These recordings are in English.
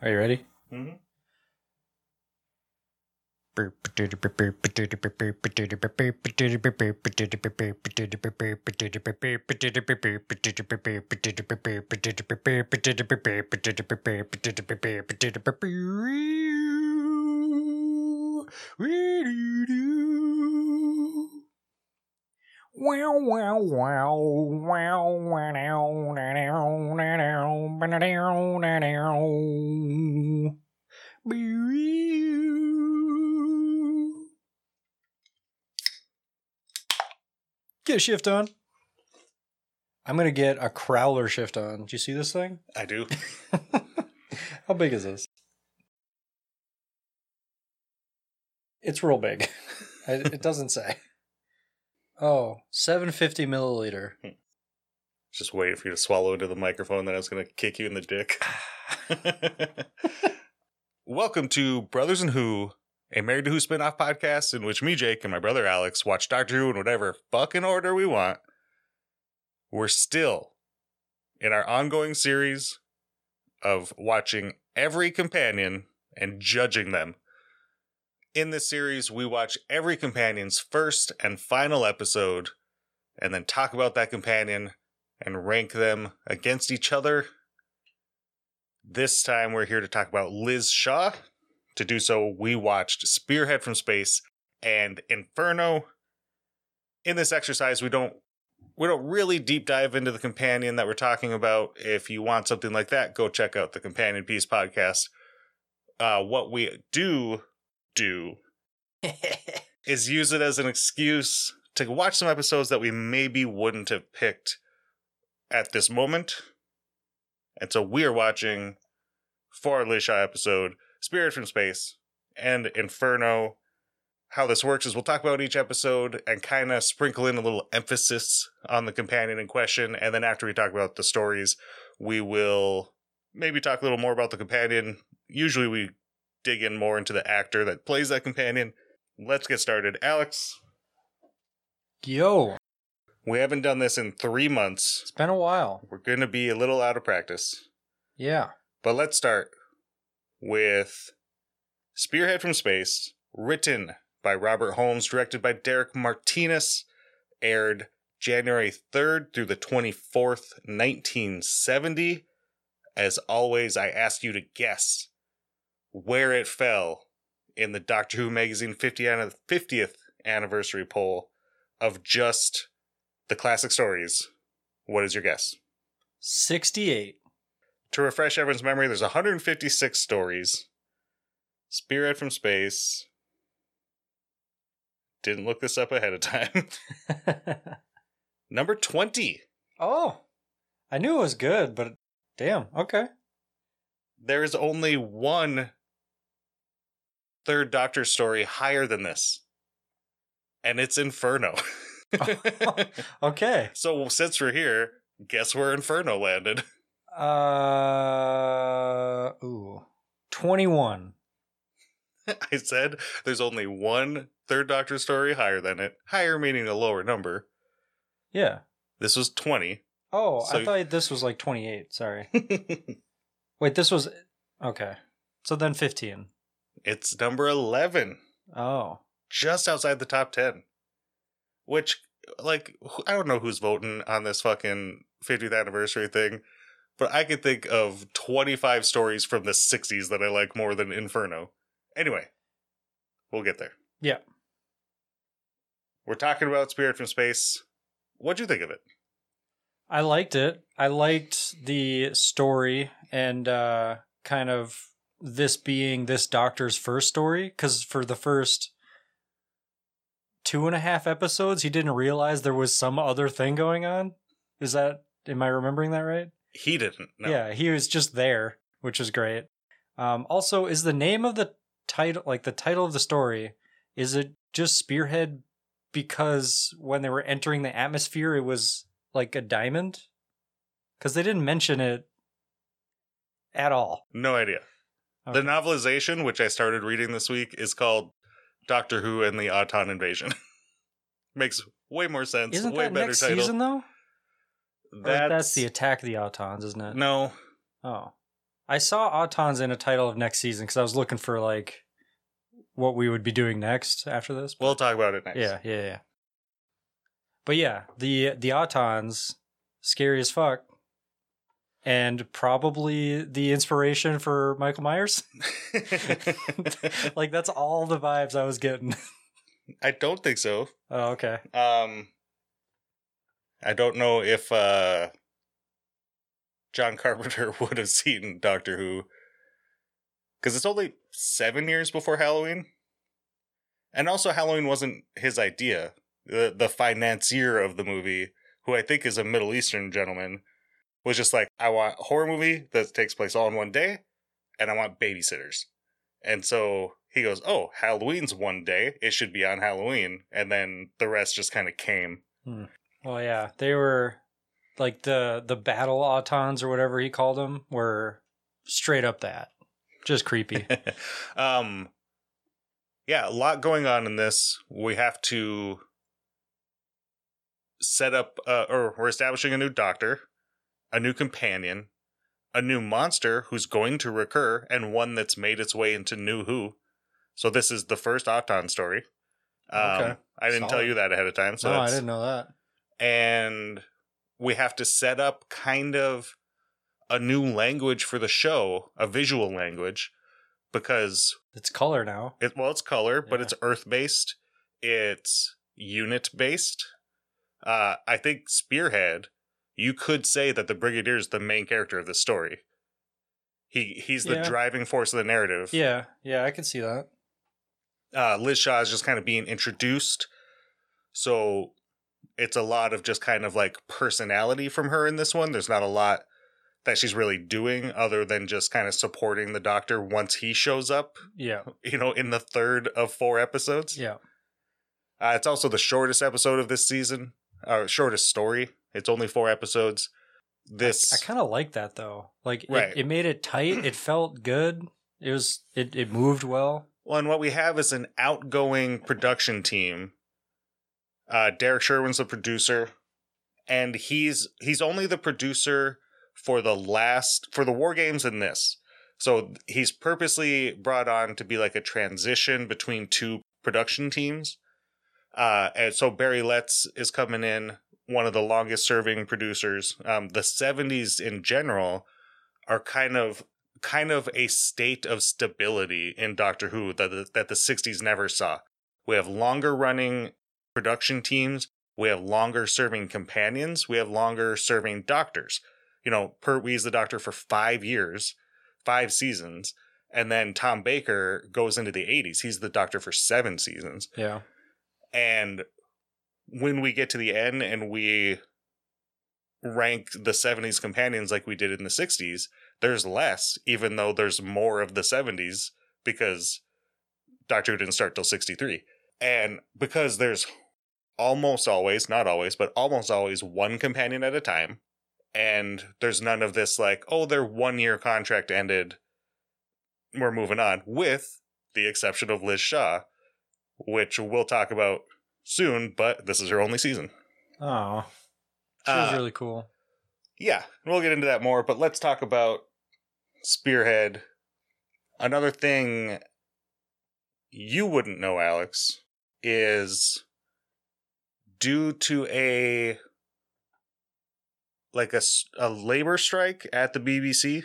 Are you ready? Mm-hmm. Wow, wow, wow, wow, wow. Get a shift on. I'm gonna get a crowler shift on. Do you see this thing? I do. How big is this? It's real big. I- it doesn't say. Oh, 750 milliliter. Just waiting for you to swallow into the microphone, then I was going to kick you in the dick. Welcome to Brothers and Who, a Married to Who spin-off podcast in which me, Jake, and my brother Alex watch Doctor Who in whatever fucking order we want. We're still in our ongoing series of watching every companion and judging them. In this series, we watch every companion's first and final episode and then talk about that companion and rank them against each other. This time, we're here to talk about Liz Shaw. To do so, we watched Spearhead from Space and Inferno. In this exercise, we don't we don't really deep dive into the companion that we're talking about. If you want something like that, go check out the Companion Piece podcast. Uh, what we do do is use it as an excuse to watch some episodes that we maybe wouldn't have picked at this moment. And so we are watching for Liz Shaw episode, Spearhead from Space and Inferno. How this works is we'll talk about each episode and kind of sprinkle in a little emphasis on the companion in question. And then after we talk about the stories, we will maybe talk a little more about the companion. Usually we dig in more into the actor that plays that companion. Let's get started. Alex, Yo, we haven't done this in three months. it's been a while. We're going to be a little out of practice. Yeah. But let's start with Spearhead from Space, written by Robert Holmes, directed by Derek Martinus, aired January 3rd through the 24th, 1970. As always, I ask you to guess where it fell in the Doctor Who magazine 50 an- 50th anniversary poll of just the classic stories. What is your guess? 68. to refresh everyone's memory, there's 156 stories. Spearhead from Space. Didn't look this up ahead of time. Number 20. oh, I knew it was good, but damn. Okay. There is only one third Doctor story higher than this. And it's Inferno. Okay. so since we're here, guess where Inferno landed? Uh, ooh, 21. I said there's only one third Doctor story higher than it. Higher meaning a lower number. Yeah. This was 20. Oh, So- I thought this was like 28. Sorry. Wait, this was okay. So then 15. It's number 11, Oh. just outside the top 10. Which, like, I don't know who's voting on this fucking 50th anniversary thing, but I could think of 25 stories from the 60s that I like more than Inferno. Anyway, we'll get there. Yeah. We're talking about Spearhead from Space. What'd you think of it? I liked it. I liked the story and uh kind of this being this doctor's first story because for the first two and a half episodes he didn't realize there was some other thing going on. Is that am I remembering that right? He didn't. No. Yeah, he was just there, which is great. Um, also, is the name of the title like the title of the story? Is it just Spearhead because when they were entering the atmosphere, it was like a diamond? Because they didn't mention it at all. No idea. Okay. The novelization, which I started reading this week, is called Doctor Who and the Auton Invasion. Makes way more sense. Isn't way that better next title. season though? That's, that's the Attack of the Autons, isn't it? No, Oh, I saw Autons in a title of next season because I was looking for like what we would be doing next after this. We'll talk about it next. Yeah, yeah, yeah. But yeah, the the Autons, scary as fuck, and probably the inspiration for Michael Myers. like that's all the vibes I was getting. I don't think so. Oh, okay. Um, I don't know if uh, John Carpenter would have seen Doctor Who because it's only seven years before Halloween, and also Halloween wasn't his idea. The the financier of the movie, who I think is a Middle Eastern gentleman, was just like, I want a horror movie that takes place all in one day, and I want babysitters. And so he goes, Oh, Halloween's one day. It should be on Halloween. And then the rest just kind of came. Well, yeah, they were like the the battle autons or whatever he called them were straight up that, just creepy. um, yeah, a lot going on in this. We have to set up, uh, or we're establishing a new doctor, a new companion, a new monster who's going to recur, and one that's made its way into New Who. So this is the first Auton story. Um, Okay. I didn't tell you that ahead of time. So no, I didn't know that. and we have to set up kind of a new language for the show, a visual language, because It's color now. it well, it's color, but it's Earth based, it's unit based. Uh, I think Spearhead, you could say that the Brigadier is the main character of the story. He he's the Yeah. driving force of the narrative. Yeah, yeah, I can see that. uh, Liz Shaw is just kind of being introduced. So it's a lot of just kind of like personality from her in this one. There's not a lot that she's really doing other than just kind of supporting the doctor once he shows up, Yeah, you know, in the third of four episodes. yeah. Uh, it's also the shortest episode of this season, or shortest story. It's only four episodes. This I kind of like that though. Like, it- it, made it tight. It felt good. It was. It it moved well. Well, and what we have is an outgoing production team. Uh, Derrick Sherwin's the producer, and he's he's only the producer for the last for the war games and this. So he's purposely brought on to be like a transition between two production teams. Uh, and so Barry Letts is coming in, one of the longest serving producers. Um, the '70s in general are kind of kind of a state of stability in Doctor Who that the, that the 60s never saw. We have longer running production teams, we have longer serving companions, we have longer serving doctors. You know, Pertwee's the doctor for 5 years, 5 seasons, and then Tom Baker goes into the 80s. He's the doctor for 7 seasons. Yeah, And when we get to the end and we rank the 70s companions like we did in the 60s, there's less, even though there's more of the 70s because Doctor Who didn't start till 63. And because there's almost always, not always, but almost always one companion at a time, and there's none of this like, oh, their one year contract ended, we're moving on, with the exception of Liz Shaw, which we'll talk about soon, but this is her only season. oh, she was Uh, really cool. Yeah, we'll get into that more, but let's talk about Spearhead. Another thing you wouldn't know, Alex, is due to a like a, a labor strike at the BBC,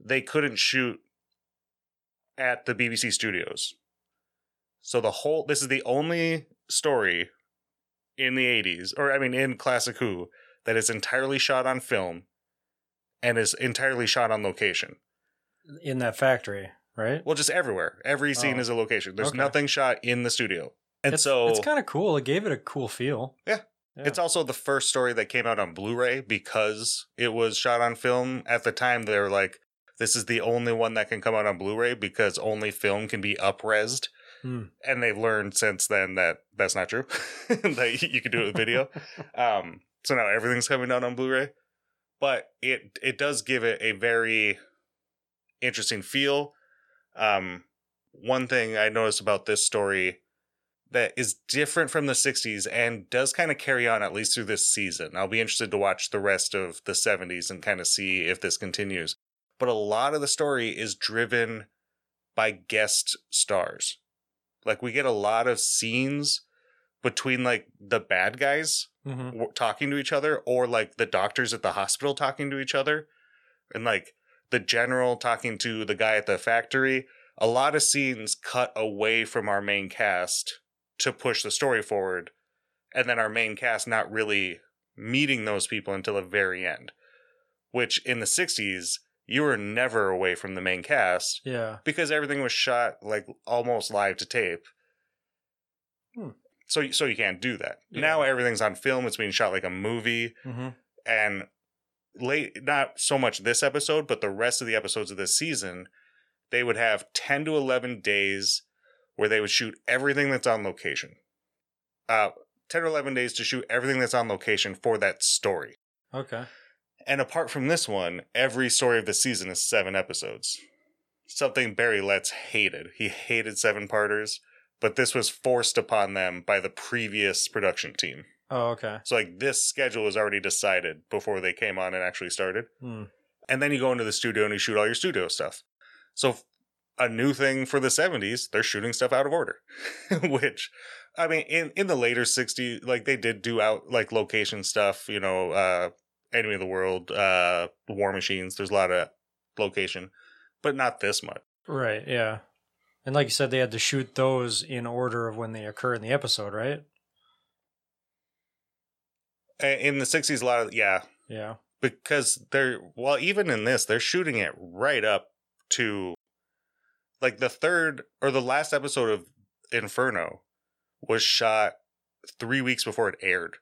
they couldn't shoot at the BBC studios. So the whole this is the only story in the 80s or I mean in classic Who that is entirely shot on film and is entirely shot on location. In that factory, right? Well, just everywhere. Every scene Oh. is a location. There's Okay. nothing shot in the studio. And it's, so it's kind of cool. It gave it a cool feel. Yeah. It's also the first story that came out on Blu-ray because it was shot on film. At the time, they were like, "This is the only one that can come out on Blu-ray because only film can be upresed." Hmm. And they've learned since then that that's not true. that you can do it with video. um, so now everything's coming out on Blu-ray, but it it does give it a very interesting feel. Um, one thing I noticed about this story that is different from the 60s and does kind of carry on at least through this season. I'll be interested to watch the rest of the 70s and kind of see if this continues. but a lot of the story is driven by guest stars. Like we get a lot of scenes between like the bad guys hmm w- talking to each other or like the doctors at the hospital talking to each other. And like the general talking to the guy at the factory. A lot of scenes cut away from our main cast to push the story forward. And then our main cast not really meeting those people until the very end which in the 60s you were never away from the main cast Yeah. because everything was shot like almost live to tape. Hmm. So so you can't do that. Yeah. Now everything's on film. It's being shot like a movie, hmm and late not so much this episode, but the rest of the episodes of this season, they would have ten to eleven days where they would shoot everything that's on location. Uh, ten or eleven days to shoot everything that's on location for that story. Okay. And apart from this one, every story of the season is seven episodes. Something Barry Letts hated. He hated seven parters, but this was forced upon them by the previous production team. Oh, okay. So, like, this schedule was already decided before they came on and actually started. Hmm. And then you go into the studio and you shoot all your studio stuff. So, a new thing for the 70s, they're shooting stuff out of order, which. I mean, in, in the later 60s, like they did do out like location stuff, you know, uh, Enemy of the World, uh, War Machines. There's a lot of location, but not this much. Right. Yeah. And like you said, they had to shoot those in order of when they occur in the episode, right? In the 60s, a lot of, yeah, Yeah. because they're, well, even in this, they're shooting it right up to like the third or the last episode of Inferno was shot three weeks before it aired.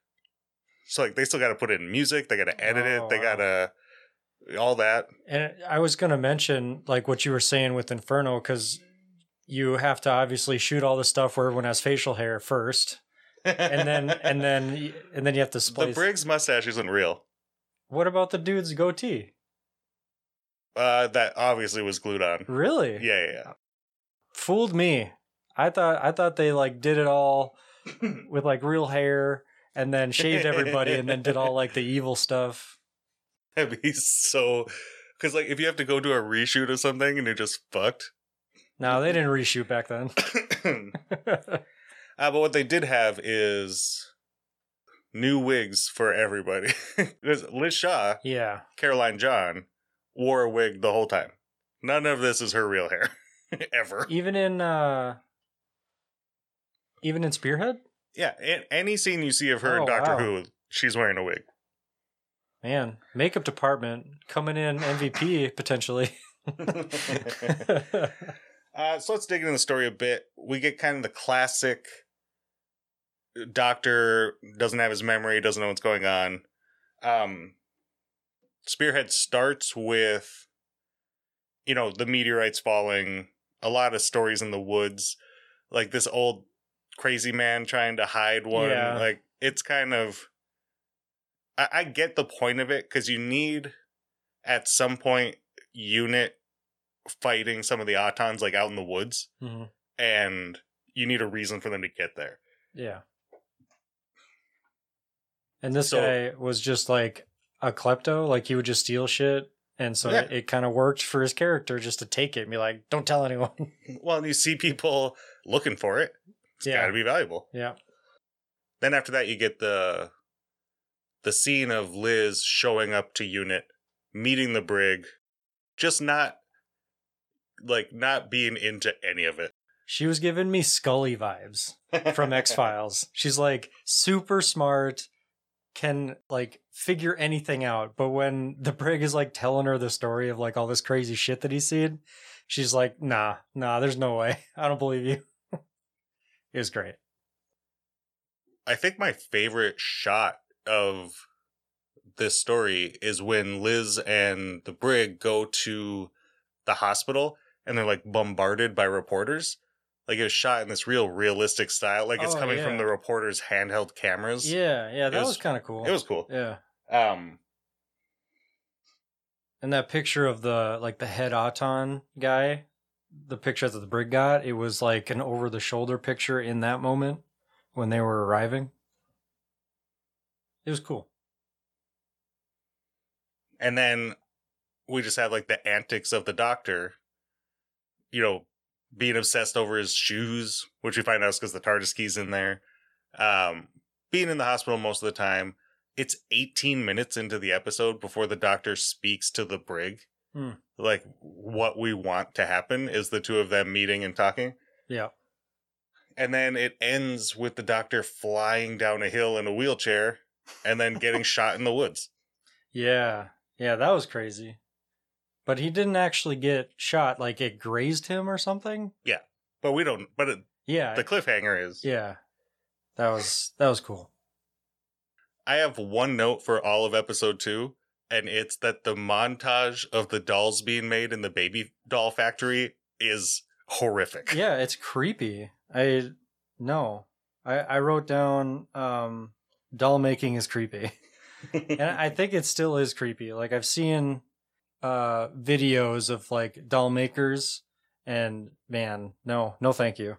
So, like, they still got to put it in music, they got to edit Oh, it, they wow. got to, all that. And I was going to mention like what you were saying with Inferno because you have to obviously shoot all the stuff where everyone has facial hair first, and then and then and then you have to the. Brig's mustache isn't real. What about the dude's goatee? Uh, that obviously was glued on. Really? Yeah, yeah, Fooled me. I thought I thought they like did it all with like real hair and then shaved everybody and then did all like the evil stuff. That'd be so. Because, like, if you have to go do a reshoot of something and you're just fucked. No, they didn't reshoot back then. uh, but what they did have is new wigs for everybody. Because Liz Shaw, yeah. Caroline John, wore a wig the whole time. None of this is her real hair. Ever. Even in uh even in Spearhead? Yeah, any scene you see of her Oh, in Doctor wow. Who, she's wearing a wig. Man, makeup department coming in MVP potentially. Uh, so let's dig into the story a bit. We get kind of the classic doctor doesn't have his memory, doesn't know what's going on. Um, Spearhead starts with, you know, the meteorites falling, a lot of stories in the woods, like this old crazy man trying to hide one. Yeah. Like it's kind of, I, I get the point of it because you need at some point unit fighting some of the autons like out in the woods Mhm. and you need a reason for them to get there Yeah. And this So- guy was just like a klepto, like he would just steal shit. And so Yeah. it, it kind of worked for his character just to take it and be like, don't tell anyone. well and you see people looking for it it's Yeah. got to be valuable yeah. then after that you get the the scene of liz showing up to unit meeting the brig just not like not being into any of it She was giving me Scully vibes from X Files. She's like super smart, can like figure anything out. But when the brig is like telling her the story of like all this crazy shit that he's seen, she's like, nah, nah, there's no way. I don't believe you. It was great. I think my favorite shot of this story is when Liz and the brig go to the hospital and they're like bombarded by reporters. Like it was shot in this real realistic style. Like it's Oh, coming from the reporters' handheld cameras. Yeah, yeah, that was- was, kind of cool. It was cool. yeah. Um And that picture of the like the head Auton guy, the picture that the brig got, it was like an over the shoulder picture in that moment when they were arriving. It was cool. and then we just have like the antics of the doctor, you know, being obsessed over his shoes, which we find out is because the TARDIS key's in there. Um, being in the hospital most of the time. It's 18 minutes into the episode before the doctor speaks to the brig. Hmm. Like, what we want to happen is the two of them meeting and talking. Yeah. And then it ends with the doctor flying down a hill in a wheelchair and then getting shot in the woods. Yeah. Yeah, that was crazy. But he didn't actually get shot. Like it grazed him or something. Yeah. But we don't, but it, Yeah. the cliffhanger is. yeah. That was that was cool. I have one note for all of episode two, and it's that the montage of the dolls being made in the baby doll factory is horrific. Yeah, it's creepy. I no. I I wrote down um doll making is creepy. and I think it still is creepy. Like I've seen uh videos of like doll makers and man, no, no thank you.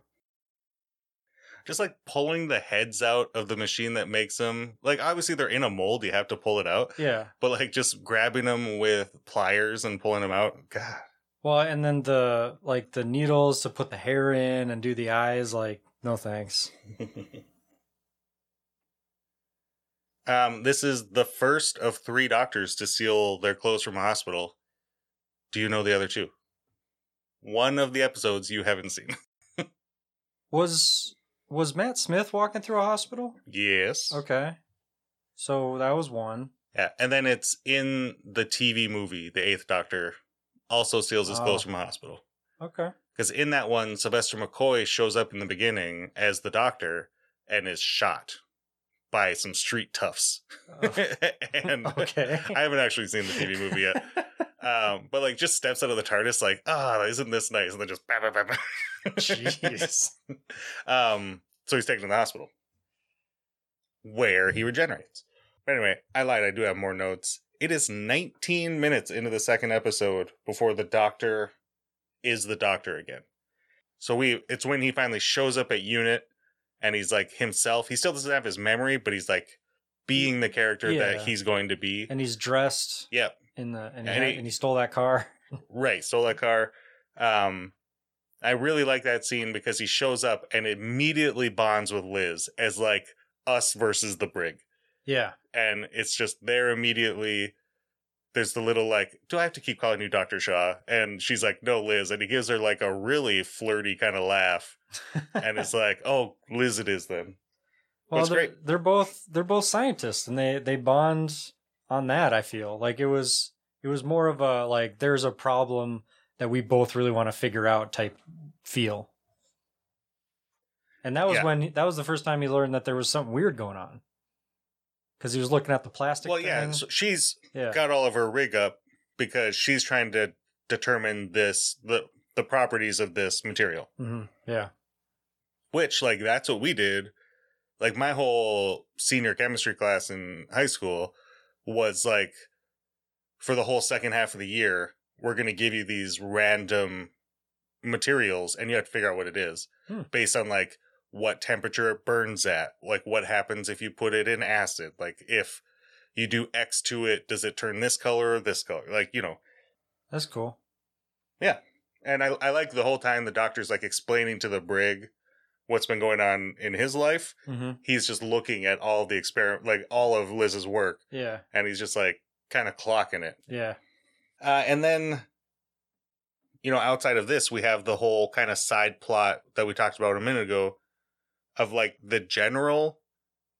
Just like pulling the heads out of the machine that makes them. Like, obviously, they're in a mold, you have to pull it out. Yeah. But like just grabbing them with pliers and pulling them out. God. Well, and then the like the needles to put the hair in and do the eyes like no thanks. um, this is the first of three doctors to steal their clothes from a hospital. Do you know the other two? One of the episodes you haven't seen. Was was Matt Smith walking through a hospital? yes. Okay. So that was one. Yeah, and then it's in the TV movie, The Eighth Doctor also steals his clothes Oh. from a hospital. Okay. Because in that one, Sylvester McCoy shows up in the beginning as the doctor and is shot by some street toughs. Oh. and okay. I haven't actually seen the TV movie yet. Um, but like just steps out of the TARDIS like, ah, isn't this nice? And then just bah, bah, bah. Jeez. um, so he's taken to the hospital. Where he regenerates. But anyway, I lied, I do have more notes. It is 19 minutes into the second episode before the doctor is the doctor again. So we it's when he finally shows up at unit and he's like himself. He still doesn't have his memory, but he's like being the character Yeah. that he's going to be. and he's dressed Yep. In the and, he, And had- he- and he stole that car. Right, stole that car. Um, I really like that scene because he shows up and immediately bonds with Liz as like us versus the brig, Yeah. and it's just there immediately. There's the little like, do I have to keep calling you Doctor Shaw? And she's like, no, Liz, and he gives her like a really flirty kind of laugh, and it's like, oh, Liz, it is then. well, they're, they're both they're both scientists, and they they bond on that. I feel like it was it was more of a like there's a problem that we both really want to figure out type feel. And that was Yeah. when that was the first time he learned that there was something weird going on. Because he was looking at the plastic. Well, yeah, thing. so she's yeah, got all of her rig up because she's trying to determine this the the properties of this material. hmm yeah, which like that's what we did like my whole senior chemistry class in high school was like for the whole second half of the year we're going to give you these random materials and you have to figure out what it is Hmm. based on like what temperature it burns at like what happens if you put it in acid like if you do x to it does it turn this color or this color like you know that's cool. Yeah. And I, I like the whole time the doctor's like explaining to the brig what's been going on in his life hmm he's just looking at all the experiment, like all of Liz's work, Yeah, and he's just like kind of clocking it. yeah, Uh, and then, you know, outside of this, we have the whole kind of side plot that we talked about a minute ago of like the general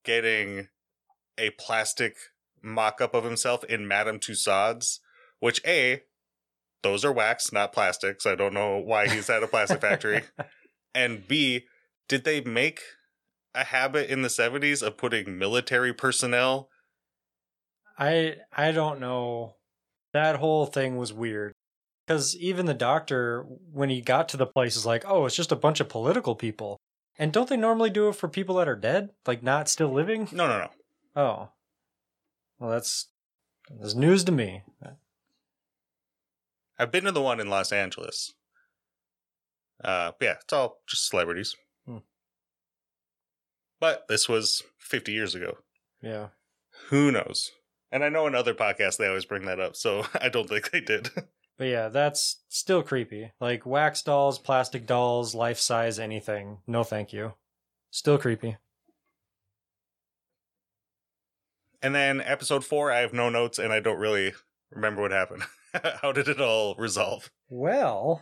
getting a plastic mock up of himself in Madame Tussauds, which A, those are wax, not plastic, so I don't know why he's at a plastic factory. And B, did they make a habit in the 70s of putting military personnel? I I don't know. That whole thing was weird. Because even the doctor, when he got to the place, is like, "Oh, it's just a bunch of political people." And don't they normally do it for people that are dead, like not still living? No, no, no. Oh, well, that's that's news to me. I've been to the one in Los Angeles. Uh, but yeah, it's all just celebrities. But this was 50 years ago. Yeah, Who knows? And I know in other podcasts they always bring that up, so I don't think they did. But yeah, that's still creepy. Like wax dolls, plastic dolls, life size, anything. No, thank you. Still creepy. and then episode four, I have no notes and I don't really remember what happened. How did it all resolve? Well,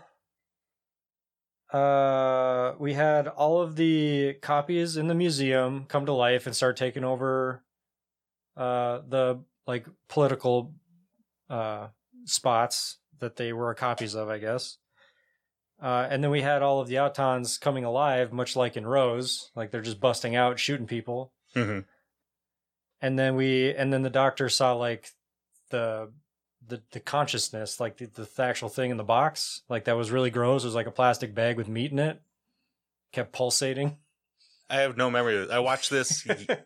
uh, we had all of the copies in the museum come to life and start taking over uh, the like political uh, spots that they were copies of, I guess. Uh, and then we had all of the Autons coming alive, much like in Rose, like they're just busting out, shooting people. hmm And then we, and then the doctor saw like the the the consciousness, like the, the actual thing in the box, like that was really gross. It was like a plastic bag with meat in it, kept pulsating. I have no memory of it. I watched this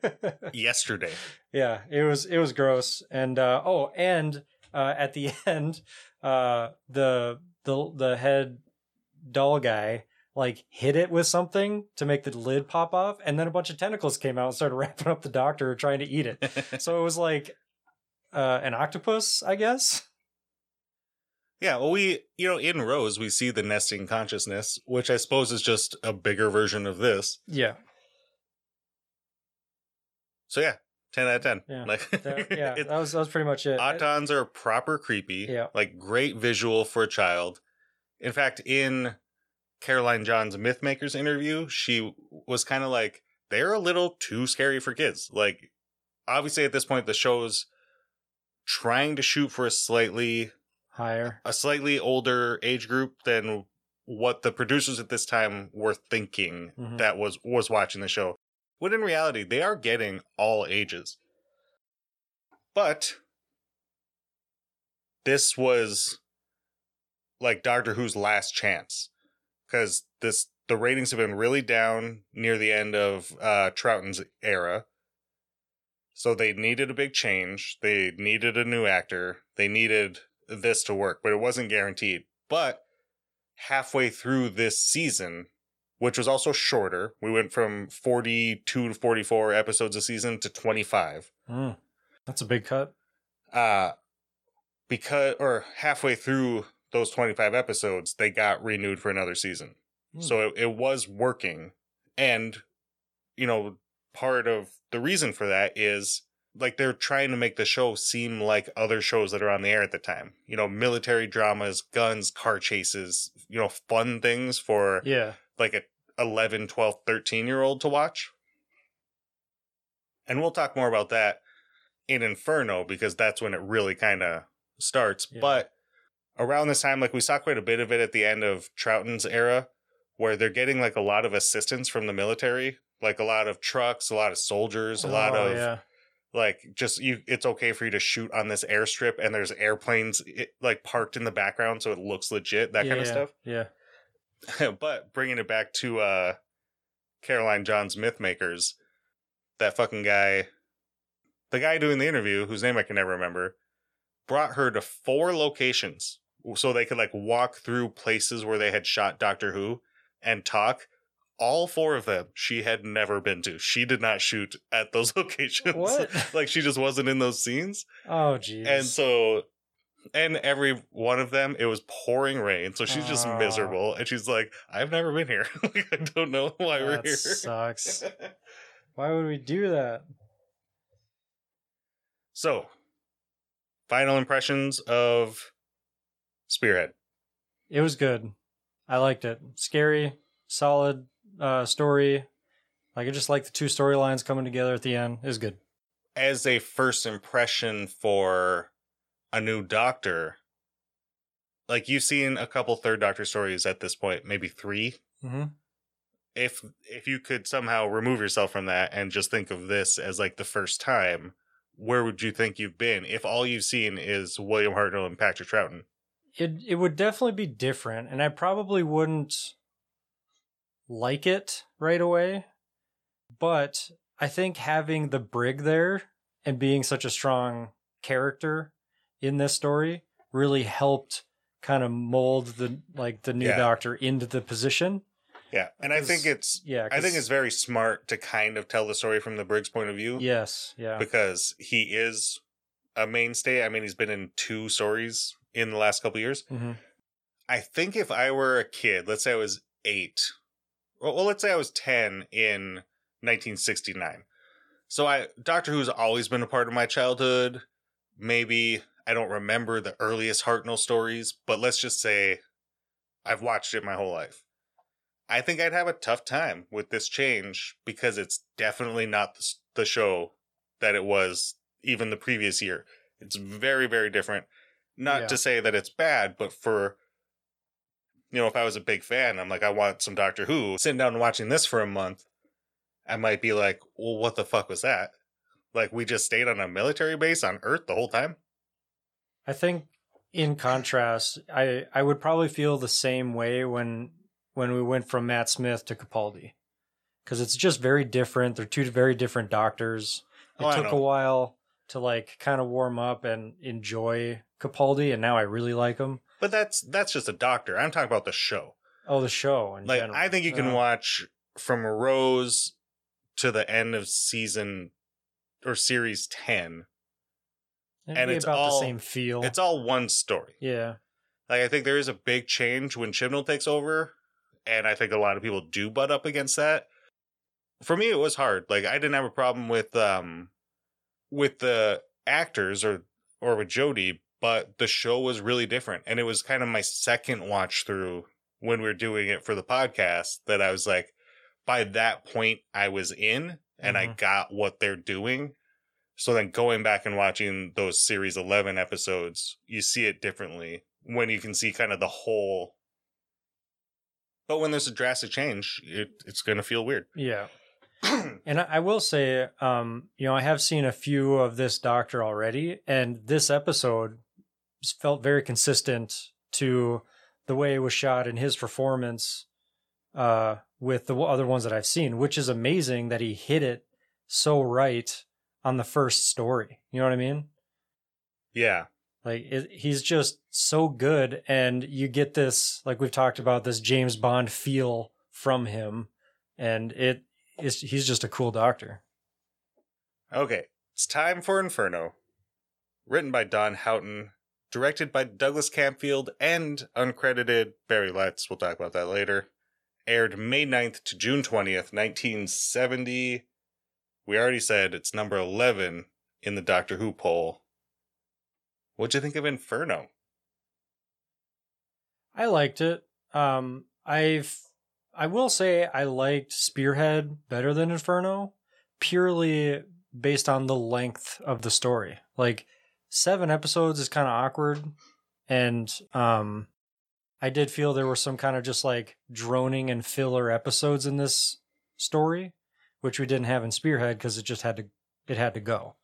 yesterday. yeah, it was it was gross. And uh, oh, and uh, at the end, uh, the the the head doll guy like hit it with something to make the lid pop off, and then a bunch of tentacles came out and started wrapping up the doctor trying to eat it. so it was like uh, an octopus, I guess. Yeah, well, we, you know, in Rose, we see the nesting consciousness, which I suppose is just a bigger version of this. Yeah, So yeah, 10 out of 10. Yeah. Like, that, yeah, that was that was pretty much it. Autons are proper creepy. Yeah. Like great visual for a child. In fact, in Caroline John's Mythmakers interview, she was kind of like, they're a little too scary for kids. Like, obviously at this point, the show's trying to shoot for a slightly Higher. a slightly older age group than what the producers at this time were thinking Mhm. that was was watching the show. When in reality, they are getting all ages. But this was like Doctor Who's last chance because this the ratings have been really down near the end of uh, Troughton's era. So they needed a big change. They needed a new actor. They needed this to work, but it wasn't guaranteed. But halfway through this season, which was also shorter, we went from 42 to 44 episodes a season to 25. Mm. That's a big cut. Uh because or halfway through those 25 episodes, they got renewed for another season. Hmm. So it, it was working. And, you know, part of the reason for that is like they're trying to make the show seem like other shows that are on the air at the time. You know, military dramas, guns, car chases, you know, fun things for Yeah. like a 11, 12, 13 year old to watch. And we'll talk more about that in Inferno because that's when it really kind of starts. Yeah. But around this time, like we saw quite a bit of it at the end of Troughton's era, where they're getting like a lot of assistance from the military, like a lot of trucks, a lot of soldiers, a lot Oh, of yeah. like just you. It's okay for you to shoot on this airstrip, and there's airplanes it, like parked in the background, so it looks legit. That kind of Yeah, stuff. Yeah. but bringing it back to uh Caroline John's Mythmakers, that fucking guy, the guy doing the interview, whose name I can never remember, brought her to four locations so they could like walk through places where they had shot Doctor Who and talk. All four of them she had never been to. She did not shoot at those locations. What? like she just wasn't in those scenes. Oh, jeez. And so, and every one of them, it was pouring rain. So she's just Aw. miserable. And she's like, I've never been here. Like, I don't know why we're that here. sucks. Why would we do that? so, final impressions of Spearhead. It was good. I liked it. Scary, solid uh, story. Like I just like the two storylines coming together at the end. is good. As a first impression for a new doctor, like you've seen a couple third doctor stories at this point, maybe three. Mm-hmm. if if you could somehow remove yourself from that and just think of this as like the first time, where would you think you've been if all you've seen is William Hartnell and Patrick Troughton? It it would definitely be different, and I probably wouldn't like it right away. But I think having the brig there and being such a strong character in this story really helped kind of mold the like the new Yeah. doctor into the position. Yeah, and I think it's Yeah, I think it's very smart to kind of tell the story from the Brig's point of view yes, yeah, because he is a mainstay. I mean, he's been in two stories in the last couple years. hmm I think if I were a kid, let's say I was eight, well, well, let's say I was 10 in 1969. So I, Doctor Who's always been a part of my childhood. Maybe I don't remember the earliest Hartnell stories, but let's just say I've watched it my whole life. I think I'd have a tough time with this change because it's definitely not the, the show that it was even the previous year. It's very, very different. Not Yeah. to say that it's bad, but for you know, if I was a big fan, I'm like, I want some Doctor Who. Sitting down and watching this for a month, I might be like, well, what the fuck was that? Like, we just stayed on a military base on Earth the whole time? I think in contrast, I I would probably feel the same way when when we went from Matt Smith to Capaldi, because it's just very different. They're two very different doctors. It Oh, took a while to like kind of warm up and enjoy Capaldi, and now I really like him. But that's that's just a doctor. I'm talking about the show. Oh, the show in Like, general. I think you can Uh, watch from Rose to the end of season or series 10. and it's about all- the same feel. It's all one story. yeah, Like I think there is a big change when Chibnall takes over, and I think a lot of people do butt up against that. For me, it was hard. Like I didn't have a problem with um with the actors or or with Jodie, but the show was really different, and it was kind of my second watch through when we are doing it for the podcast. That I was like, by that point, I was in, and I Mhm. got what they're doing. So then going back and watching those series 11 episodes, you see it differently when you can see kind of the whole. But when there's a drastic change, it, it's going to feel weird. yeah. And I I will say, um, you know, I have seen a few of this Doctor already, and this episode felt very consistent to the way it was shot and his performance uh, with the other ones that I've seen, which is amazing that he hit it so right on the first story. You know what I mean? yeah. Like it, he's just so good, and you get this, like we've talked about, this James Bond feel from him, and it is he's just a cool doctor. Okay. It's time for Inferno. Written by Don Houghton, directed by Douglas Camfield, and uncredited Barry Letts. We'll talk about that later. Aired May 9th to June 20th, 1970. We already said it's number 11 in the Doctor Who poll. What'd you think of Inferno? I liked it. Um, I've I will say I liked Spearhead better than Inferno, purely based on the length of the story. Like seven episodes is kind of awkward, and um, I did feel there were some kind of just like droning and filler episodes in this story, which we didn't have in Spearhead because it just had to it had to go.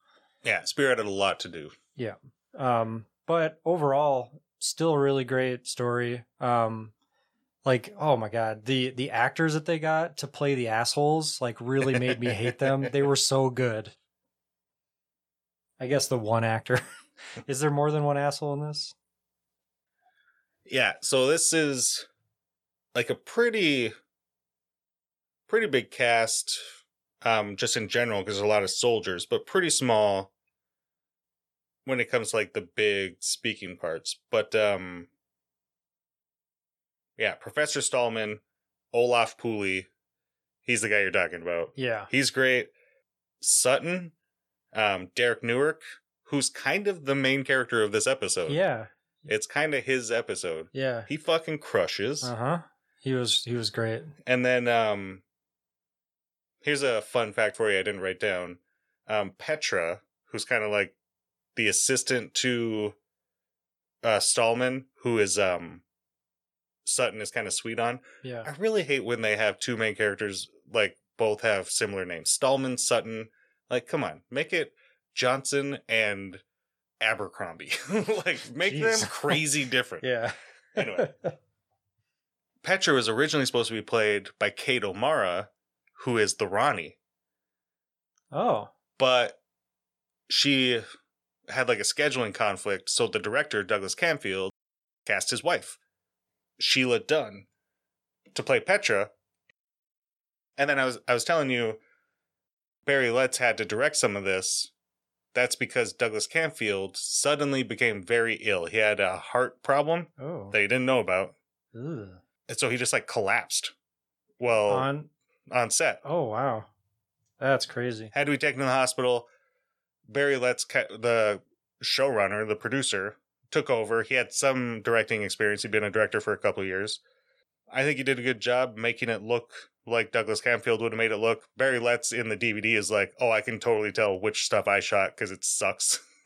Yeah, Spearhead had a lot to do. Yeah, um, but overall, still a really great story. Um, like, oh my god, the the actors that they got to play the assholes like really made me hate them. They were so good. I guess the one actor. Is there more than one asshole in this? Yeah, so this is like a pretty pretty big cast um just in general because there's a lot of soldiers, but pretty small when it comes to like the big speaking parts. But um yeah, Professor Stallman, Olaf Pooley, he's the guy you're talking about. Yeah. He's great. Sutton, um Derek Newark, who's kind of the main character of this episode. Yeah. It's kind of his episode. Yeah. He fucking crushes. Uh huh. He was he was great. And then um here's a fun fact for you I didn't write down. Um Petra, who's kind of like the assistant to uh Stallman, who is um Sutton is kind of sweet on. Yeah. I really hate when they have two main characters like both have similar names. Stallman, Sutton. Like come on, make it Johnson and Abercrombie. like make Jeez. them crazy different. Yeah. Anyway. Petra was originally supposed to be played by Kate O'Mara, who is the Rani, oh. but she had like a scheduling conflict, so the director, Douglas Camfield, cast his wife, Sheila Dunn, to play Petra. And then I was I was telling you Barry Letts had to direct some of this that's because Douglas Camfield suddenly became very ill. He had a heart problem Oh. that he didn't know about. Ugh. And so he just like collapsed. Well, on, On. set. Oh wow, that's crazy. Had to be taken to the hospital. Barry Letts, the showrunner, the producer, took over. He had some directing experience. He'd been a director for a couple of years. I think he did a good job making it look like Douglas Camfield would have made it look. Barry Letts in the DVD is like, oh, I can totally tell which stuff I shot because it sucks.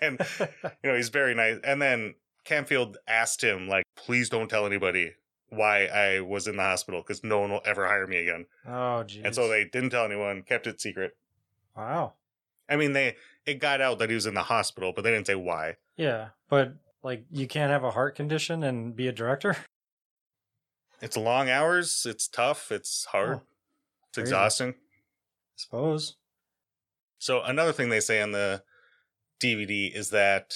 and you know he's very nice. And then Camfield asked him like, please don't tell anybody why I was in the hospital because no one will ever hire me again. oh geez. And so they didn't tell anyone, kept it secret. Wow. I mean, they it got out that he was in the hospital, but they didn't say why. Yeah, but like you can't have a heart condition and be a director. It's long hours. It's tough. It's hard. Oh, it's crazy. exhausting. I suppose. So another thing they say on the DVD is that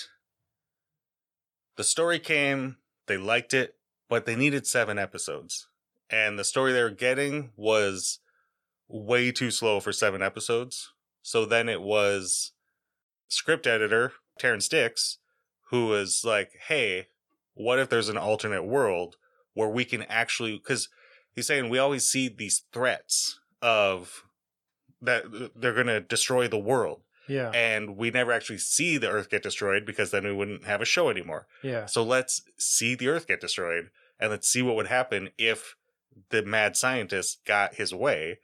the story came, they liked it, but they needed seven episodes. And the story they were getting was way too slow for seven episodes. So then it was script editor, Terrance Dicks, who was like, hey, what if there's an alternate world where we can actually, because he's saying we always see these threats of that they're going to destroy the world Yeah. and we never actually see the earth get destroyed because then we wouldn't have a show anymore Yeah. so let's see the earth get destroyed and let's see what would happen if the mad scientist got his way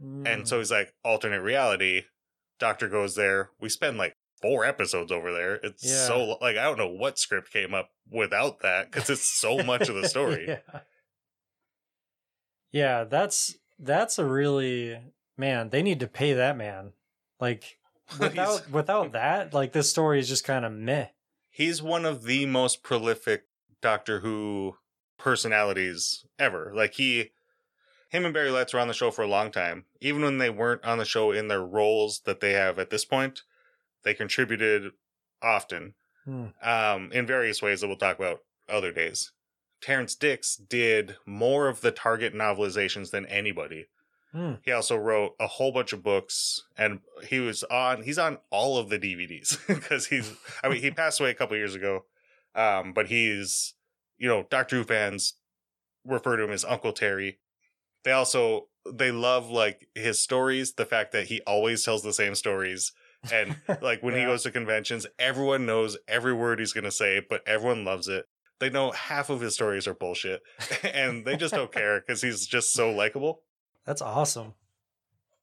and Mm. so he's like alternate reality doctor goes there we spend like four episodes over there it's Yeah. so like i don't know what script came up without that because it's so much of the story yeah. Yeah, that's that's a really man, they need to pay that man. Like without without that, like this story is just kind of meh. he's one of the most prolific Doctor Who personalities ever. Like he, him and Barry Letts were on the show for a long time. Even when they weren't on the show in their roles that they have at this point, they contributed often Hmm. um, in various ways that we'll talk about other days. Terrance Dicks did more of the Target novelizations than anybody. Hmm. He also wrote a whole bunch of books, and he was on. He's on all of the DVDs because he's. I mean, he passed away a couple years ago, um, but he's. You know, Doctor Who fans refer to him as Uncle Terry. They also they love like his stories. The fact that he always tells the same stories, and like when he goes to conventions, everyone knows every word he's gonna say, but everyone loves it. They know half of his stories are bullshit, and they just don't care because he's just so likable. That's awesome.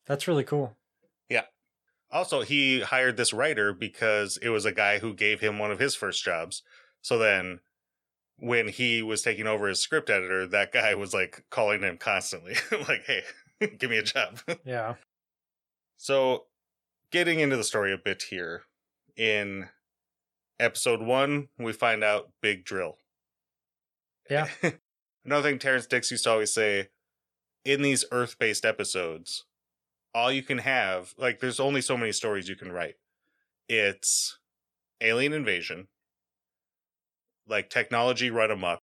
That's really cool. Yeah. Also, he hired this writer because it was a guy who gave him one of his first jobs. So then when he was taking over as script editor, that guy was like calling him constantly, like, hey, give me a job. Yeah. so, getting into the story a bit here, in episode one, we find out Big Drill. Yeah. Another thing Terrance Dicks used to always say in these Earth based episodes, all you can have, like, there's only so many stories you can write. It's alien invasion, like technology run amok,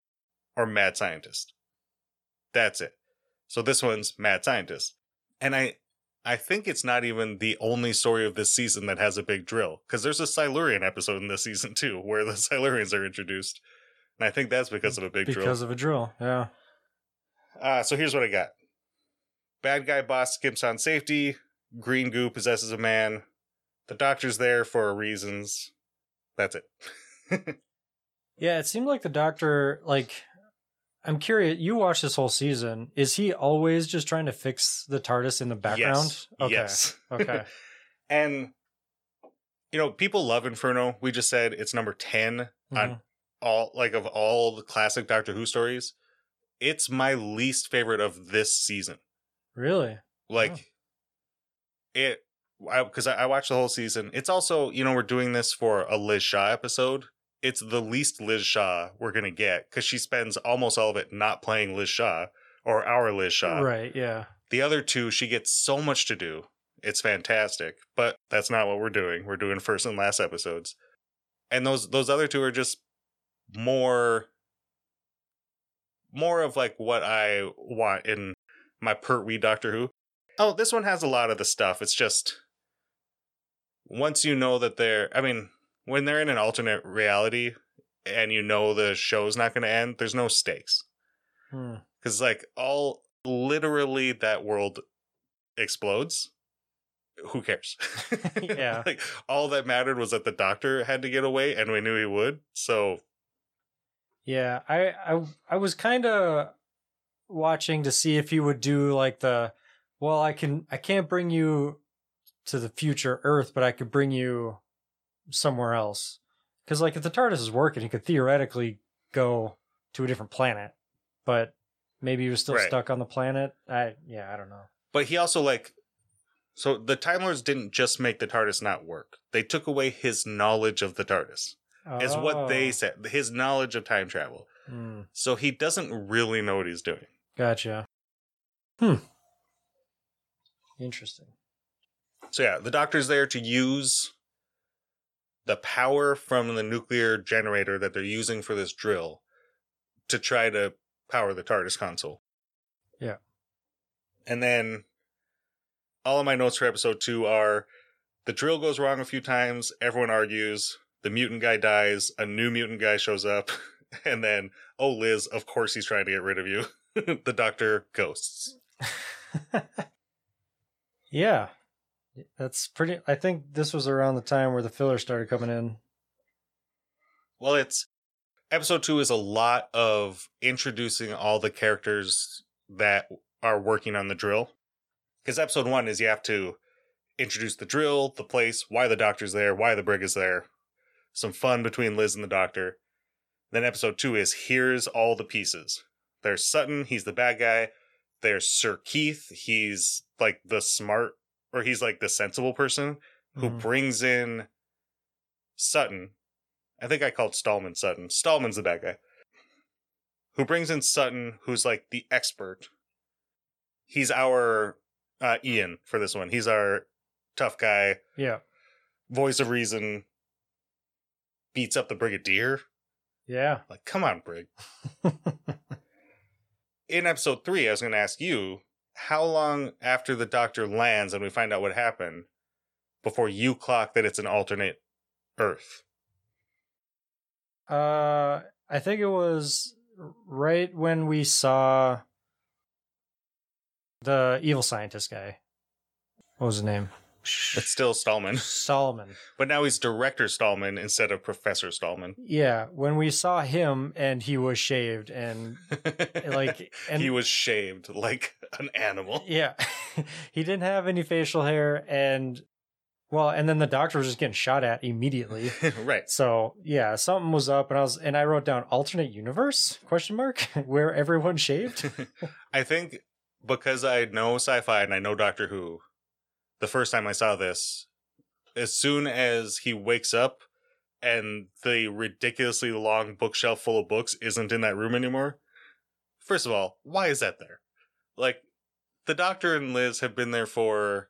or mad scientist. That's it. So this one's mad scientist. And I I think it's not even the only story of this season that has a big drill, because there's a Silurian episode in this season too, where the Silurians are introduced. And I think that's because of a big drill. because of a drill. Yeah. Uh, so here's what I got. Bad guy boss skips on safety. Green goo possesses a man. The doctor's there for reasons. That's it. Yeah, it seemed like the doctor like I'm curious, you watched this whole season. Is he always just trying to fix the TARDIS in the background? Yes. Okay. Yes. Okay. and you know, people love Inferno. We just said it's number 10 on Mhm. all like of all the classic Doctor Who stories. It's my least favorite of this season. Really? like Oh. it because I, I watched the whole season it's also you know we're doing this for a liz shaw episode it's the least liz shaw we're gonna get because she spends almost all of it not playing liz shaw or our liz shaw right, yeah. the other two she gets so much to do it's fantastic but that's not what we're doing we're doing first and last episodes and those those other two are just more more of like what i want in my Pertwee Doctor Who. Oh, this one has a lot of the stuff. It's just once you know that they're, I mean, when they're in an alternate reality and you know the show's not going to end, there's no stakes. Hmm. Because, like, all literally that world explodes. Who cares? Yeah. like, all that mattered was that the doctor had to get away and we knew he would. So, Yeah, I I I was kind of watching to see if he would do like the well, I can I can't bring you to the future Earth, but I could bring you somewhere else. Cuz like if the TARDIS is working, he could theoretically go to a different planet. But maybe he was still Right. stuck on the planet. I yeah, I don't know. but he also, like, so the Time Lords didn't just make the TARDIS not work, they took away his knowledge of the TARDIS, is what they Oh. said, his knowledge of time travel. Hmm, So he doesn't really know what he's doing. gotcha. Hmm. Interesting. So yeah, the doctor's there to use the power from the nuclear generator that they're using for this drill to try to power the TARDIS console. Yeah. And then all of my notes for episode 2 are the drill goes wrong a few times, everyone argues, the mutant guy dies, a new mutant guy shows up, and then oh Liz, of course he's trying to get rid of you. the doctor ghosts. yeah. That's pretty I think this was around the time where the filler started coming in. Well, it's episode two is a lot of introducing all the characters that are working on the drill. Because episode one is you have to introduce the drill, the place, why the doctor's there, why the brig is there, some fun between Liz and the doctor. Then episode two is here's all the pieces. There's Sutton, he's the bad guy. There's Sir Keith, he's like the smart, or he's like the sensible person who Mhm. brings in Sutton. I think I called Stahlman Sutton. Stahlman's the bad guy. Who brings in Sutton, who's like the expert. He's our uh, Ian for this one. He's our tough guy, Yeah. voice of reason, beats up the Brigadier. Yeah. Like, come on, Brig. In episode three, I was going to ask you how long after the doctor lands and we find out what happened before you clock that it's an alternate Earth. Uh, I think it was right when we saw the evil scientist guy. What was his name? It's still Stahlman, Solomon. but now he's Director Stahlman instead of Professor Stahlman. Yeah, when we saw him and he was shaved and like and he was shaved like an animal. yeah, he didn't have any facial hair and well, and then the doctor was just getting shot at immediately. right. So yeah, something was up, and I was and I wrote down alternate universe question mark where everyone shaved. I think because I know sci-fi and I know Doctor Who, the first time I saw this, as soon as he wakes up and the ridiculously long bookshelf full of books isn't in that room anymore. First of all, why is that there? Like the Doctor and Liz have been there for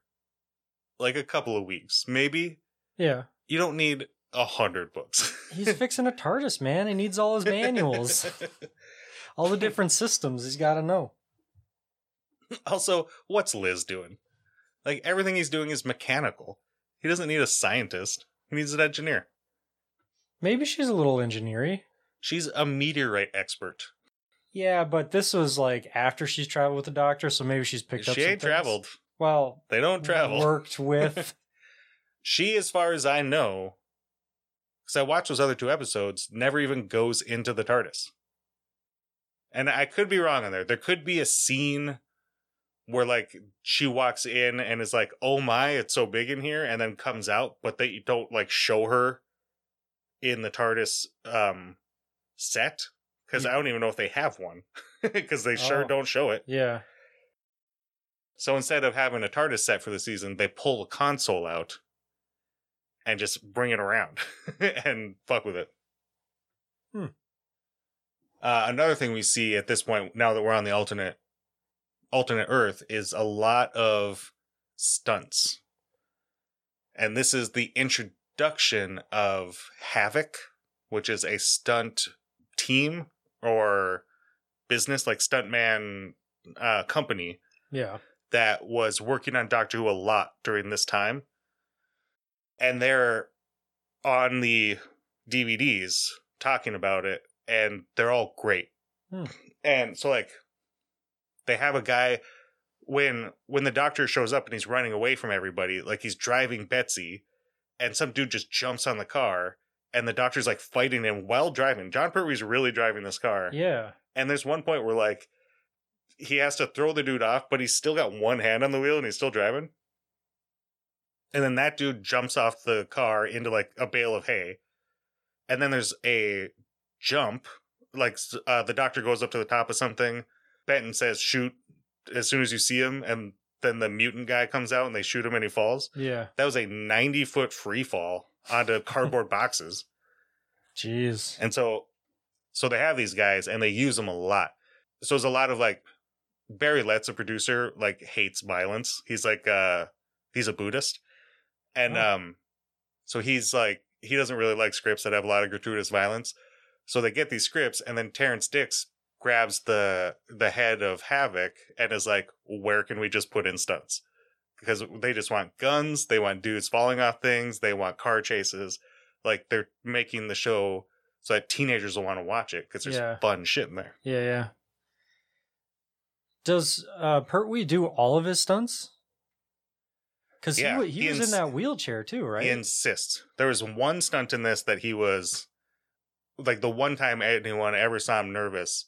like a couple of weeks, maybe. Yeah, You don't need a hundred books. he's fixing a TARDIS, man. He needs all his manuals, all the different systems. He's got to know. also, what's Liz doing? Like everything he's doing is mechanical. He doesn't need a scientist. He needs an engineer. Maybe she's a little engineery. She's a meteorite expert. Yeah, but this was like after she's traveled with the doctor, so maybe she's picked up. she ain't traveled. Well, They don't travel. Worked with. She, as far as I know, because I watched those other two episodes, never even goes into the TARDIS. And I could be wrong on there. There could be a scene where like she walks in and is like, "Oh my, it's so big in here," and then comes out, but they don't like show her in the TARDIS um set because I don't even know if they have one because they sure Oh. don't show it. yeah. So instead of having a TARDIS set for the season, they pull a console out and just bring it around and fuck with it. Hmm. Uh, another thing we see at this point, now that we're on the alternate alternate Earth, is a lot of stunts, and this is the introduction of Havoc, which is a stunt team or business, like stuntman uh, company Yeah. that was working on Doctor Who a lot during this time. and they're on the DVDs talking about it, and they're all great. Hmm. And so, like, they have a guy when when the doctor shows up and he's running away from everybody, like he's driving Betsy, and some dude just jumps on the car, and the doctor's like fighting him while driving. Jon Pertwee's really driving this car, Yeah. and there's one point where like he has to throw the dude off, but he's still got one hand on the wheel and he's still driving. And then that dude jumps off the car into like a bale of hay. And then there's a jump. Like uh, the doctor goes up to the top of something. Benton says, shoot as soon as you see him. And then the mutant guy comes out and they shoot him and he falls. Yeah. That was a 90 foot free fall onto cardboard boxes. Jeez. And so, so they have these guys and they use them a lot. So it's a lot of like Barry Letts, a producer, like hates violence. He's like, uh, he's a Buddhist. And, Oh. um, so he's like, he doesn't really like scripts that have a lot of gratuitous violence. So they get these scripts and then Terrance Dicks grabs the, the head of Havoc and is like, where can we just put in stunts? Because they just want guns. They want dudes falling off things. They want car chases. Like they're making the show so that teenagers will want to watch it because there's Yeah. fun shit in there. Yeah, yeah. Does uh Pertwee do all of his stunts? Because Yeah, he, he, he was ins- in that wheelchair too, right? He insists. There was one stunt in this that he was like the one time anyone ever saw him nervous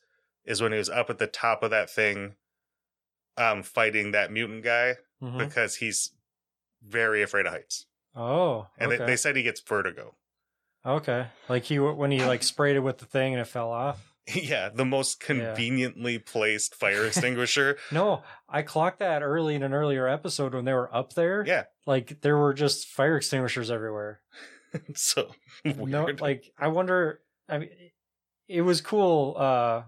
is when he was up at the top of that thing um fighting that mutant guy Mhm. because he's very afraid of heights. Oh, And okay. they, they said he gets vertigo. okay. Like he when he like sprayed it with the thing and it fell off. yeah, the most conveniently placed fire extinguisher. No, I clocked that early in an earlier episode when they were up there. Yeah. Like there were just fire extinguishers everywhere. so No, weird. like I wonder. I mean, it was cool. uh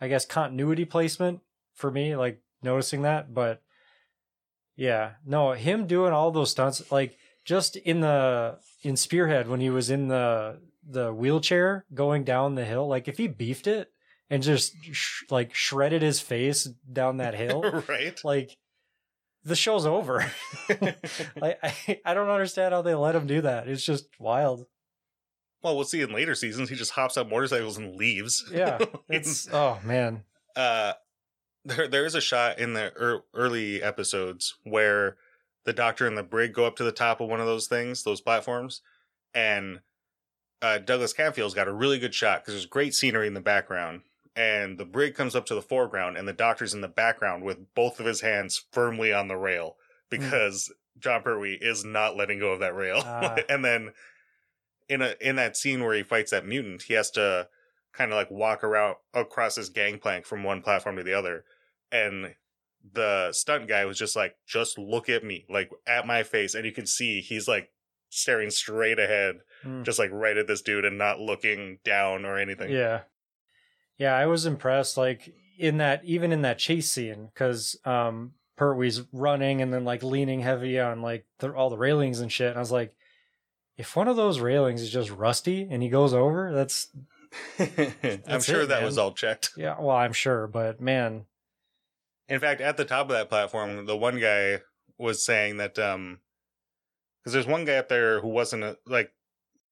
I guess continuity placement for me, like noticing that. But yeah, no, him doing all those stunts, like just in the in Spearhead when he was in the the wheelchair going down the hill, like if he beefed it and just sh- like shredded his face down that hill, right? like the show's over. like I, I don't understand how they let him do that. It's just wild. Well, we'll see in later seasons. He just hops on motorcycles and leaves. Yeah, It's oh man. uh there there is a shot in the er, early episodes where the doctor and the brig go up to the top of one of those things, those platforms, and uh, Douglas Camfield's got a really good shot because there's great scenery in the background, and the brig comes up to the foreground, and the doctor's in the background with both of his hands firmly on the rail because Jon Pertwee is not letting go of that rail, Ah. and then in a in that scene where he fights that mutant, he has to kind of like walk around across this gangplank from one platform to the other. And the stunt guy was just like, just look at me, like at my face. And you can see he's like staring straight ahead, Mm. just like right at this dude and not looking down or anything. Yeah. Yeah, I was impressed like in that even in that chase scene cuz um Pertwee's running and then like leaning heavy on like the, all the railings and shit and I was like if one of those railings is just rusty and he goes over, that's I'm sure it, that man. was all checked. yeah, well, I'm sure, but man, In fact, at the top of that platform, the one guy was saying that um because there's one guy up there who wasn't a, like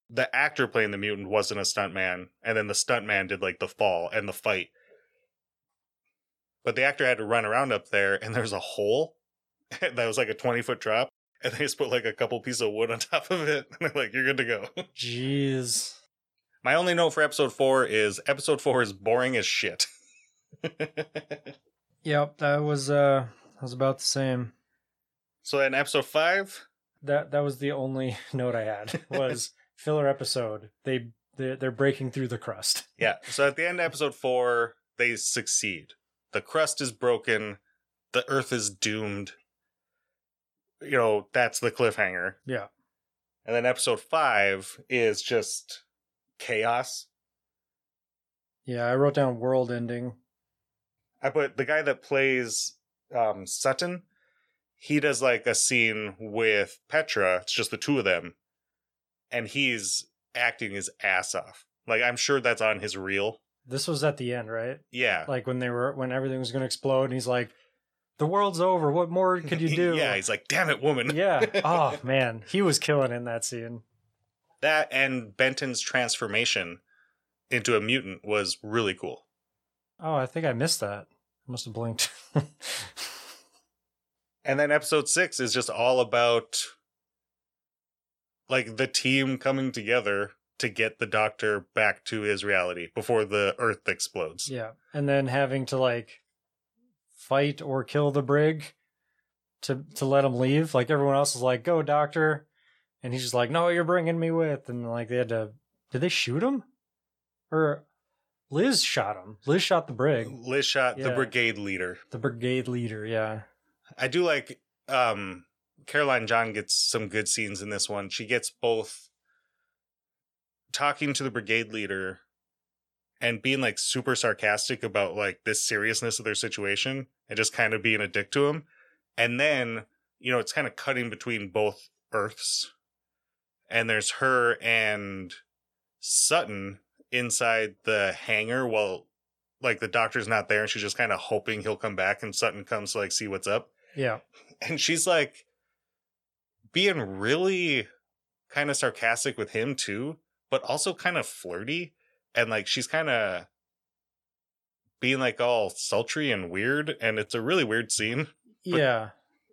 the actor playing the mutant wasn't a stuntman, and then the stuntman did like the fall and the fight. But the actor had to run around up there, and there's a hole that was like a 20 foot drop, and they just put like a couple pieces of wood on top of it, and they're like, "You're good to go." jeez. My only note for episode four is episode four is boring as shit. Yep, that was uh that was about the same. so in episode five, That that was the only note I had was filler episode. They they're, they're breaking through the crust. Yeah. So at the end of episode four, they succeed. The crust is broken. The earth is doomed. You know, that's the cliffhanger. Yeah. And then episode five is just chaos. Yeah, I wrote down world ending. I put the guy that plays um, Sutton, he does like a scene with Petra. It's just the two of them. And he's acting his ass off. Like, I'm sure that's on his reel. This was at the end, right? Yeah. Like when they were when everything was going to explode and he's like The world's over. What more could you do? yeah, he's like, damn it, woman. yeah. Oh man, he was killing in that scene. That and Benton's transformation into a mutant was really cool. Oh, I think I missed that. I must have blinked. And then episode six is just all about like the team coming together to get the doctor back to his reality before the earth explodes. yeah, and then having to like fight or kill the brig to to let him leave. Like everyone else is like, "Go, doctor," and he's just like, "No, you're bringing me with." And like they had to. Did they shoot him? Or Liz shot him. Liz shot the brig. Liz shot the brigade leader. The brigade leader. Yeah. I do like um Caroline John gets some good scenes in this one. She gets both talking to the brigade leader and being like super sarcastic about like this seriousness of their situation and just kind of being a dick to him. And then, you know, it's kind of cutting between both earths. And there's her and Sutton inside the hangar while like the doctor's not there and she's just kind of hoping he'll come back and Sutton comes to like see what's up Yeah. and she's like being really kind of sarcastic with him too, but also kind of flirty. And like she's kind of being like all sultry and weird. And it's a really weird scene. But- yeah.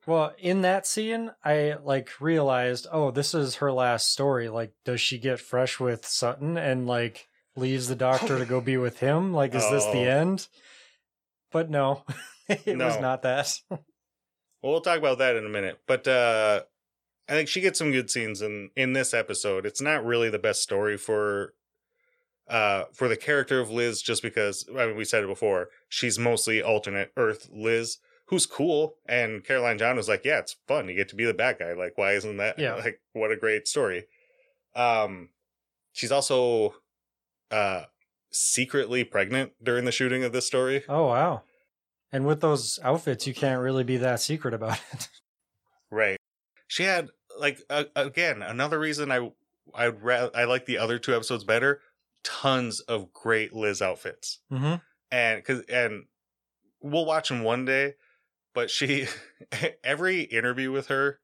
Well, in that scene, I like realized, oh, this is her last story. Like, does she get fresh with Sutton and like leaves the doctor to go be with him? Like, is this the Oh. end? But no, it was not that. Well, we'll talk about that in a minute. But uh I think she gets some good scenes in in this episode. It's not really the best story for uh for the character of Liz just because I mean we said it before. She's mostly alternate Earth Liz, who's cool and Caroline John was like, "Yeah, it's fun. You get to be the bad guy. Like why isn't that Yeah. like what a great story." Um she's also uh secretly pregnant during the shooting of this story. Oh wow! And with those outfits, you can't really be that secret about it. Right. She had like uh, again another reason I I ra- I like the other two episodes better. Tons of great Liz outfits, mm-hmm. and because and we'll watch them one day. But she every interview with her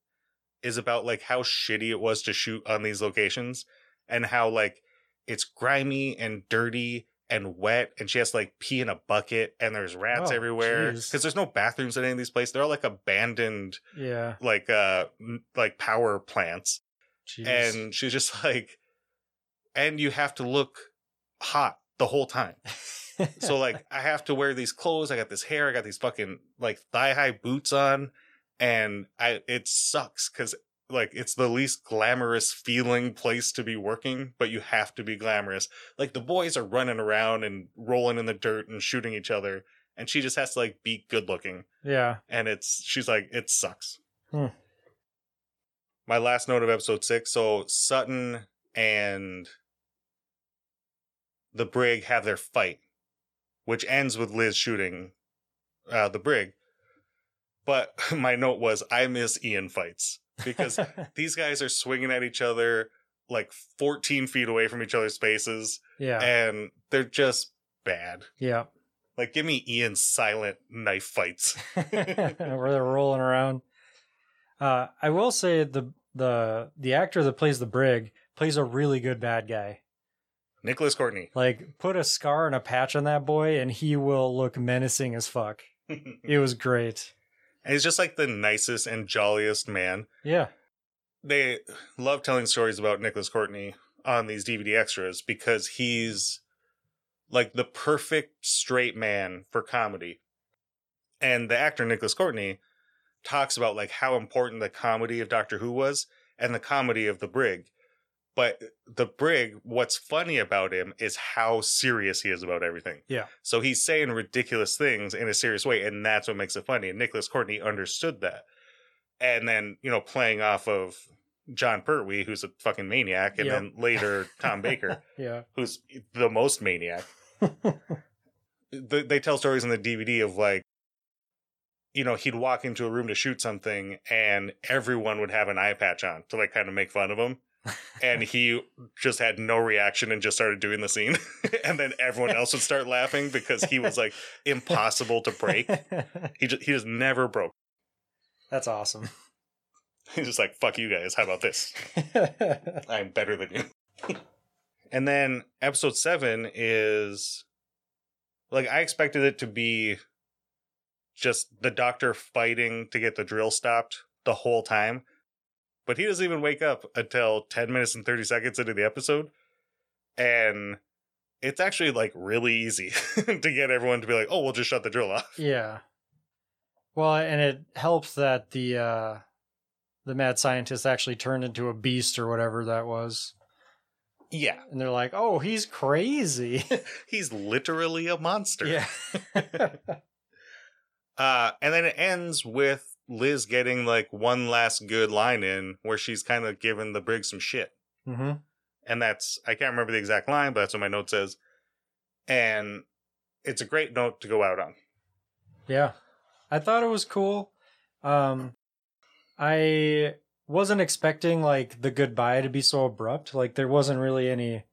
is about like how shitty it was to shoot on these locations and how like it's grimy and dirty and wet and she has to like pee in a bucket and there's rats Oh, everywhere because there's no bathrooms in any of these places they're all like abandoned Yeah. like uh like power plants Jeez. and she's just like and you have to look hot the whole time so like i have to wear these clothes i got this hair i got these fucking like thigh high boots on and i it sucks because like it's the least glamorous feeling place to be working but you have to be glamorous like the boys are running around and rolling in the dirt and shooting each other and she just has to like be good looking yeah. and it's she's like it sucks Hmm. my last note of episode six so sutton and the brig have their fight which ends with liz shooting uh, the brig but my note was i miss ian fights because these guys are swinging at each other like 14 feet away from each other's faces yeah. and they're just bad yeah. like give me ian's silent knife fights where they're rolling around. Uh, I will say the the the actor that plays the brig plays a really good bad guy. Nicholas courtney Like, put a scar and a patch on that boy, and he will look menacing as fuck. It was great. And he's just like the nicest and jolliest man. Yeah, They love telling stories about Nicholas Courtney on these DVD extras because he's like the perfect straight man for comedy. And the actor Nicholas Courtney talks about like how important the comedy of Doctor Who was and the comedy of the Brig. But uh, the Brig, what's funny about him is how serious he is about everything. Yeah. So he's saying ridiculous things in a serious way, and that's what makes it funny. And Nicholas Courtney understood that. And then, you know, playing off of Jon Pertwee, who's a fucking maniac, and Yep. then later Tom Baker, yeah. who's the most maniac. Th- they tell stories in the DVD of like, you know, he'd walk into a room to shoot something, and everyone would have an eye patch on to like kind of make fun of him. And he just had no reaction and just started doing the scene. and then everyone else would start laughing because he was like impossible to break. He just, he just never broke. That's awesome. He's just like, fuck you guys. How about this? I'm better than you. and then episode seven is like I expected it to be just the doctor fighting to get the drill stopped the whole time. But he doesn't even wake up until 10 minutes and 30 seconds into the episode. And it's actually like really easy to get everyone to be like, oh, we'll just shut the drill off. yeah. Well, and it helps that the uh the mad scientist actually turned into a beast or whatever that was. Yeah. And they're like, "Oh, he's crazy." He's literally a monster. yeah. Uh, and then it ends with Liz getting like one last good line in where she's kind of giving the Brig some shit. hmm And that's, I can't remember the exact line, but that's what my note says. And it's a great note to go out on. Yeah. I thought it was cool. Um I wasn't expecting like the goodbye to be so abrupt. Like there wasn't really any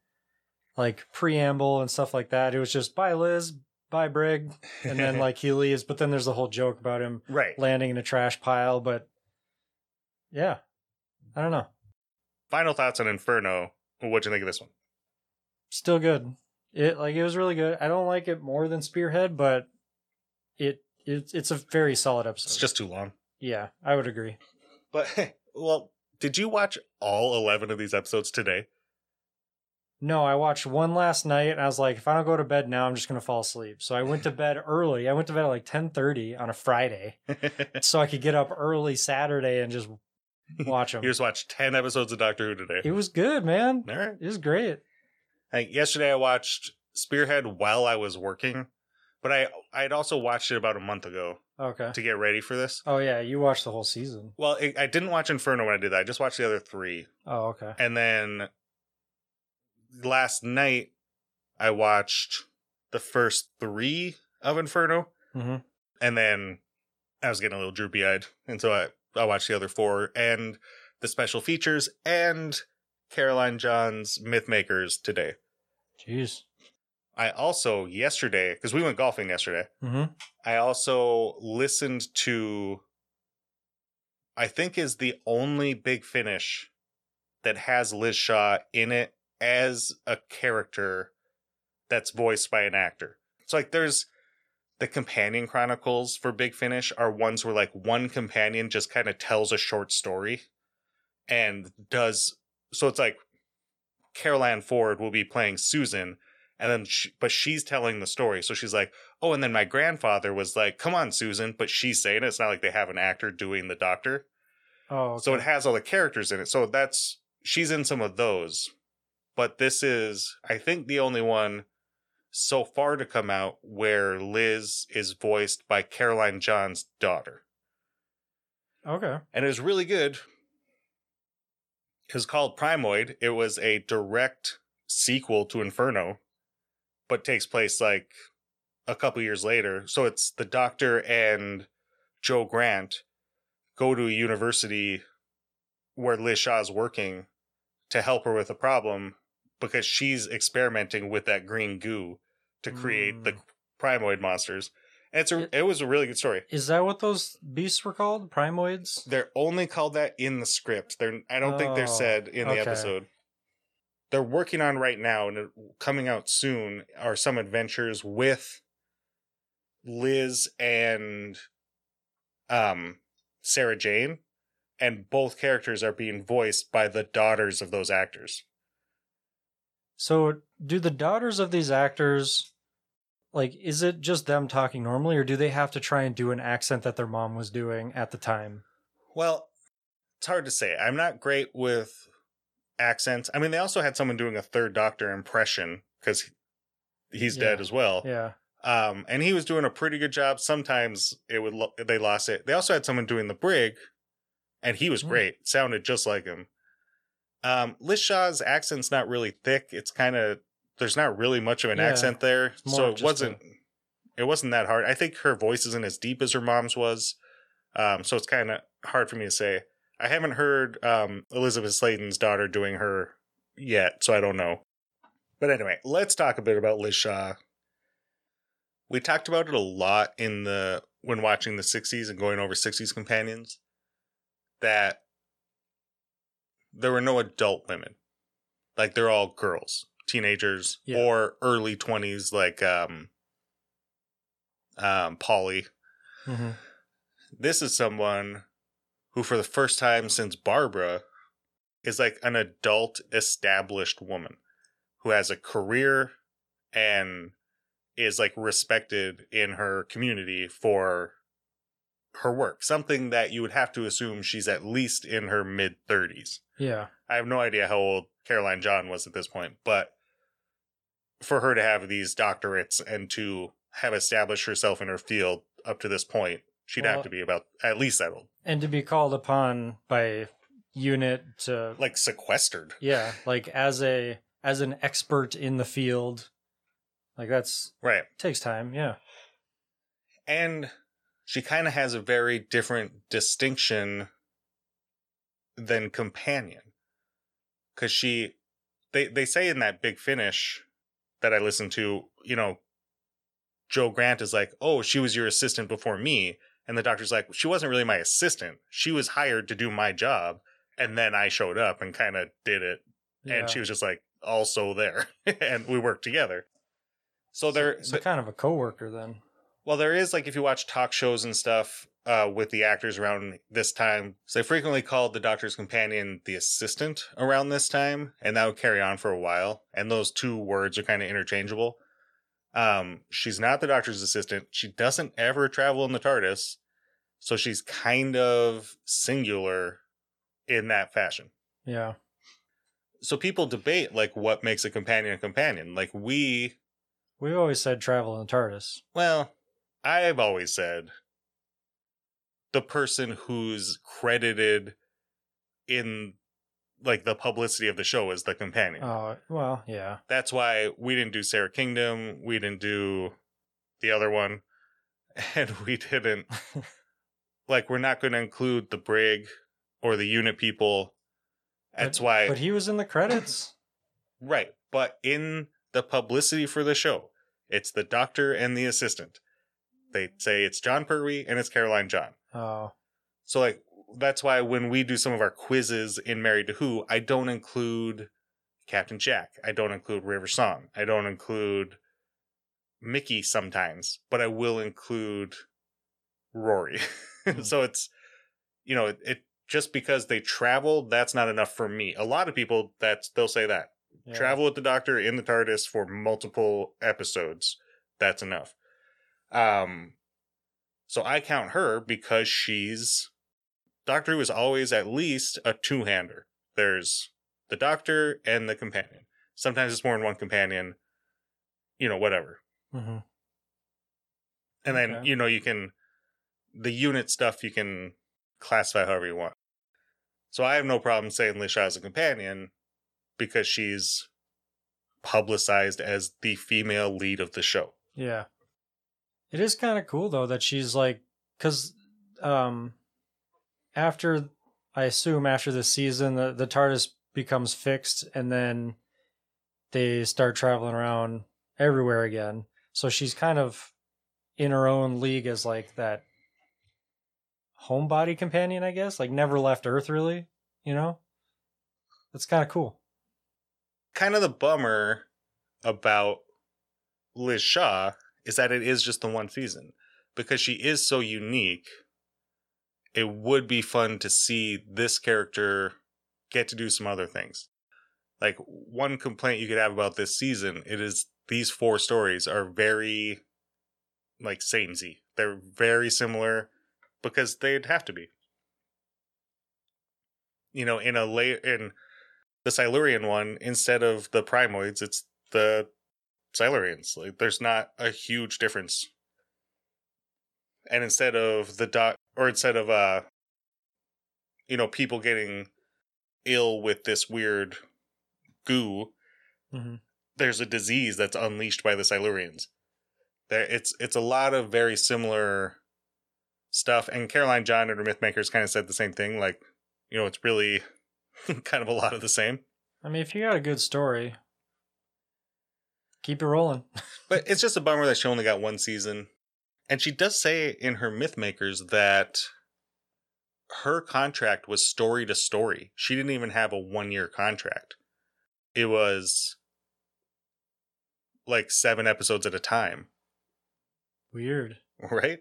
like preamble and stuff like that. It was just bye Liz, bye Brig, and then like he leaves, but then there's the whole joke about him right. landing in a trash pile, but yeah. I don't know. Final thoughts on Inferno. What'd you think of this one? Still good. It like it was really good. I don't like it more than Spearhead, but it it's it's a very solid episode. It's just too long. yeah, I would agree. But, well, did you watch all 11 of these episodes today? No, I watched one last night and I was like, if I don't go to bed now, I'm just gonna fall asleep. So I went to bed early. I went to bed at like ten thirty on a Friday, so I could get up early Saturday and just watch them. you just watched 10 episodes of Doctor Who today. It was good, man. All right. It was great. Like yesterday, I watched Spearhead while I was working, but I I had also watched it about a month ago Okay. to get ready for this. Oh yeah, you watched the whole season. Well, it, I didn't watch Inferno when I did that. I just watched the other three, Oh okay. and then last night I watched the first three of Inferno, hmm and then I was getting a little droopy eyed, and so I I watched the other four and the special features and Caroline John's Myth Makers today. Jeez. I also yesterday because we went golfing yesterday. hmm I also listened to I think is the only big finish that has Liz Shaw in it as a character that's voiced by an actor. So like there's the companion chronicles for Big Finish are ones where like one companion just kind of tells a short story and does so it's like Carole Ann Ford will be playing Susan and then she, but she's telling the story so she's like oh and then my grandfather was like come on Susan but she's saying it it's not like they have an actor doing the doctor Oh. Okay. so it has all the characters in it so that's she's in some of those but this is I think the only one so far to come out where Liz is voiced by Caroline John's daughter okay. and it was really good. It was called Primord. It was a direct sequel to Inferno, but takes place like a couple years later. So it's the Doctor and Jo Grant go to a university where Liz Shaw is working to help her with a problem because she's experimenting with that green goo to create the Mm. Primord monsters. And it's a, It- it was a really good story. Is that what those beasts were called? Primords? They're only called that in the script. They're I don't think they're Oh, said in the episode. They're working on right now and coming out soon are some adventures with Liz and um Sarah Jane and both characters are being voiced by the daughters of those actors. So, do the daughters of these actors like is it just them talking normally or do they have to try and do an accent that their mom was doing at the time? Well, it's hard to say. I'm not great with accents. I mean, they also had someone doing a third doctor impression cuz he's dead as well. Yeah. um, and he was doing a pretty good job. Sometimes it would lo- they lost it. They also had someone doing the brig, and he was Hmm. great. Sounded just like him. Um, Liz Shaw's accent's not really thick. It's kind of there's not really much of an Yeah. accent there, so it wasn't it wasn't that hard. I think her voice isn't as deep as her mom's was, um, so it's kind of hard for me to say. I haven't heard um, Elisabeth Sladen's daughter doing her yet, so I don't know. But anyway, let's talk a bit about Liz Shaw. We talked about it a lot in the when watching the 60s and going over 60s companions that there were no adult women. Like they're all girls, teenagers Yeah. or early 20s like um um Polly. hmm This is someone who for the first time since Barbara is like an adult established woman who has a career and is like respected in her community for her work. Something that you would have to assume she's at least in her mid 30s. Yeah. I have no idea how old Caroline John was at this point, but for her to have these doctorates and to have established herself in her field up to this point, she'd Well- have to be about at least that old. And to be called upon by unit to Like sequestered. yeah, like as a as an expert in the field, like that's Right. takes time. Yeah. And she kind of has a very different distinction than companion. Cause she they they say in that big finish that I listened to, you know, Jo Grant is like, "Oh, she was your assistant before me." And the doctor's like, "She wasn't really my assistant. She was hired to do my job, and then I showed up and kind of did it yeah. and she was just like also there and we worked together so there so kind of a coworker then. well there is like if you watch talk shows and stuff uh, with the actors around this time so they frequently called the doctor's companion the assistant around this time and that would carry on for a while and those two words are kind of interchangeable um, she's not the doctor's assistant she doesn't ever travel in the tardis so she's kind of singular in that fashion Yeah. so people debate like what makes a companion a companion. Like we, we've always said travel in the TARDIS. well, I've always said the person who's credited in like the publicity of the show is the companion. Oh well, yeah. That's why we didn't do Sara Kingdom, we didn't do the other one, and we didn't like we're not going to include the brig or the unit people. That's why But he was in the credits. Right. But in the publicity for the show, it's the doctor and the assistant. They say it's Jon Pertwee and it's Caroline John. Oh. So, like, that's why when we do some of our quizzes in Married to Who, I don't include Captain Jack. I don't include River Song. I don't include Mickey sometimes, but I will include Rory. so it's, you know, it, it just because they travel, that's not enough for me. A lot of people, that's they'll say that Yeah. travel with the doctor in the TARDIS for multiple episodes. That's enough. Um, so I count her because she's Doctor Who is always at least a two hander. There's the doctor and the companion. Sometimes it's more than one companion. You know, whatever. hmm And then Okay. you know you can the unit stuff you can classify however you want. So I have no problem saying Liz Shaw is a companion because she's publicized as the female lead of the show. Yeah. It is kind of cool though that she's like, because um, after I assume after the season the the TARDIS becomes fixed and then they start traveling around everywhere again. So she's kind of in her own league as like that homebody companion, I guess. Like never left Earth really, you know? That's kind of cool. Kind of the bummer about Liz Shaw is that it is just the one season because she is so unique. It would be fun to see this character get to do some other things. Like one complaint you could have about this season, it is these four stories are very like samey. They're very similar because they'd have to be. You know, in a lay in the Silurian one, instead of the Primords, it's the Silurians. Like there's not a huge difference. And instead of the dot or instead of uh you know, people getting ill with this weird goo, hmm there's a disease that's unleashed by the Silurians. There, it's it's a lot of very similar stuff. And Caroline John and her Mythmakers kind of said the same thing. Like you know, it's really kind of a lot of the same. I mean, if you got a good story, keep it rolling. But it's just a bummer that she only got one season. And she does say in her Mythmakers that her contract was story to story. She didn't even have a one year contract. It was like seven episodes at a time, Weird. right?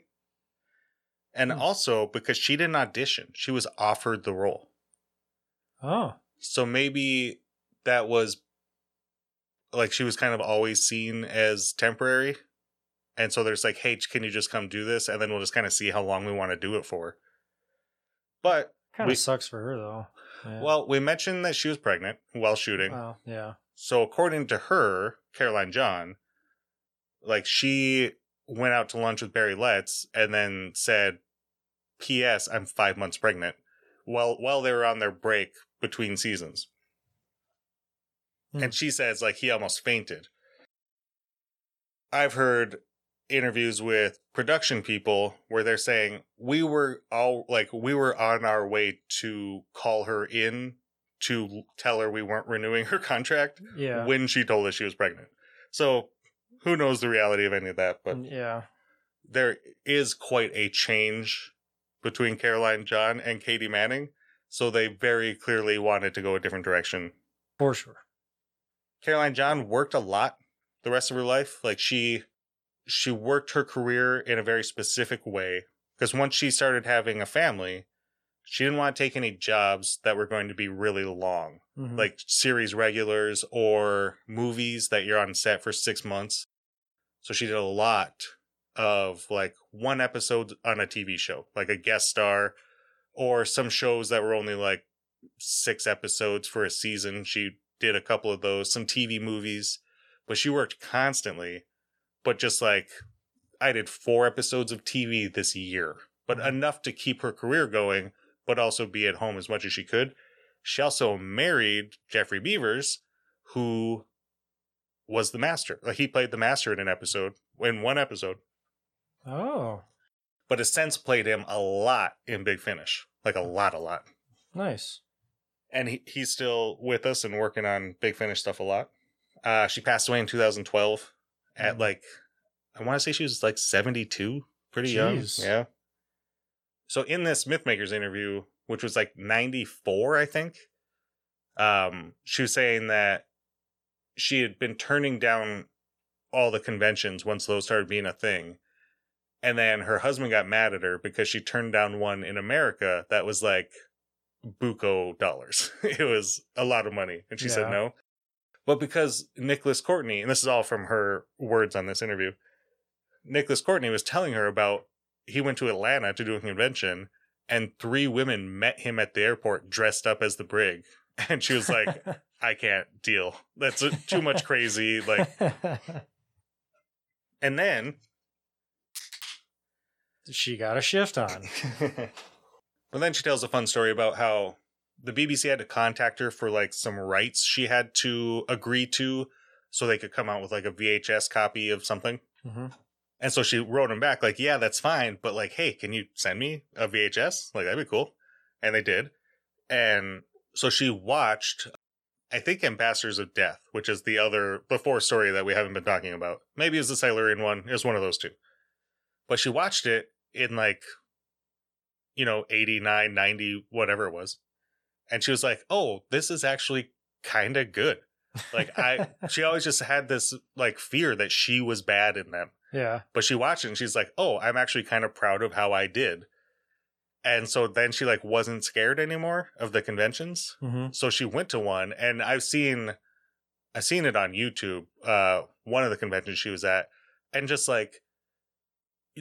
And Hmm. also because she didn't audition, she was offered the role. Oh, So maybe that was like she was kind of always seen as temporary. And so there's like, hey, can you just come do this? And then we'll just kind of see how long we want to do it for. But, kind of sucks for her though. Yeah. well, we mentioned that she was pregnant while shooting. Well, yeah. So according to her, Caroline John, like she went out to lunch with Barry Letts and then said, P.S. I'm five months pregnant. While while they were on their break between seasons. Hmm. And she says like he almost fainted. I've heard interviews with production people where they're saying we were all like we were on our way to call her in to tell her we weren't renewing her contract Yeah. when she told us she was pregnant. So who knows the reality of any of that, but yeah. there is quite a change between Caroline John and Katie Manning. So they very clearly wanted to go a different direction. For sure. Caroline John worked a lot the rest of her life. Like she she worked her career in a very specific way because once she started having a family, she didn't want to take any jobs that were going to be really long. Mhm. like series regulars or movies that you're on set for six months. So she did a lot of like one episode on a TV show, like a guest star, or some shows that were only like six episodes for a season. She did a couple of those, some TV movies, but she worked constantly. But just like I did four episodes of TV this year, but mm-hmm. enough to keep her career going, but also be at home as much as she could. She also married Geoffrey Beevers, who was the master. Like he played the master in an episode, in one episode, Oh, but has since played him a lot in Big Finish. Like a lot, a lot. nice. And he, he's still with us and working on Big Finish stuff a lot. Uh, she passed away in 2012 at Mhm. like, I want to say she was like 72, pretty young. Yeah. So in this Mythmakers interview, which was like 94, I think, um, she was saying that she had been turning down all the conventions once those started being a thing. And then her husband got mad at her because she turned down one in America that was like buco dollars. it was a lot of money. And she said no. But because Nicholas Courtney, and this is all from her words on this interview, Nicholas Courtney was telling her about he went to Atlanta to do a convention and three women met him at the airport dressed up as the brig. And she was like, I can't deal. That's too much crazy. Like, and then she got a shift on. But then she tells a fun story about how the BBC had to contact her for like some rights she had to agree to so they could come out with like a VHS copy of something. hmm And so she wrote him back like, "Yeah, that's fine, but like, hey, can you send me a VHS? Like that'd be cool." And they did. And so she watched I think Ambassadors of Death, which is the other before story that we haven't been talking about. Maybe it's the Silurian one. It was one of those two. But she watched it in like you know, 89, 90, whatever it was. And she was like, "Oh, this is actually kind of good." Like I she always just had this like fear that she was bad in them. yeah. But she watched it and she's like, "Oh, I'm actually kind of proud of how I did." And so then she like wasn't scared anymore of the conventions. hmm So she went to one and I've seen I've seen it on YouTube, uh one of the conventions she was at and just like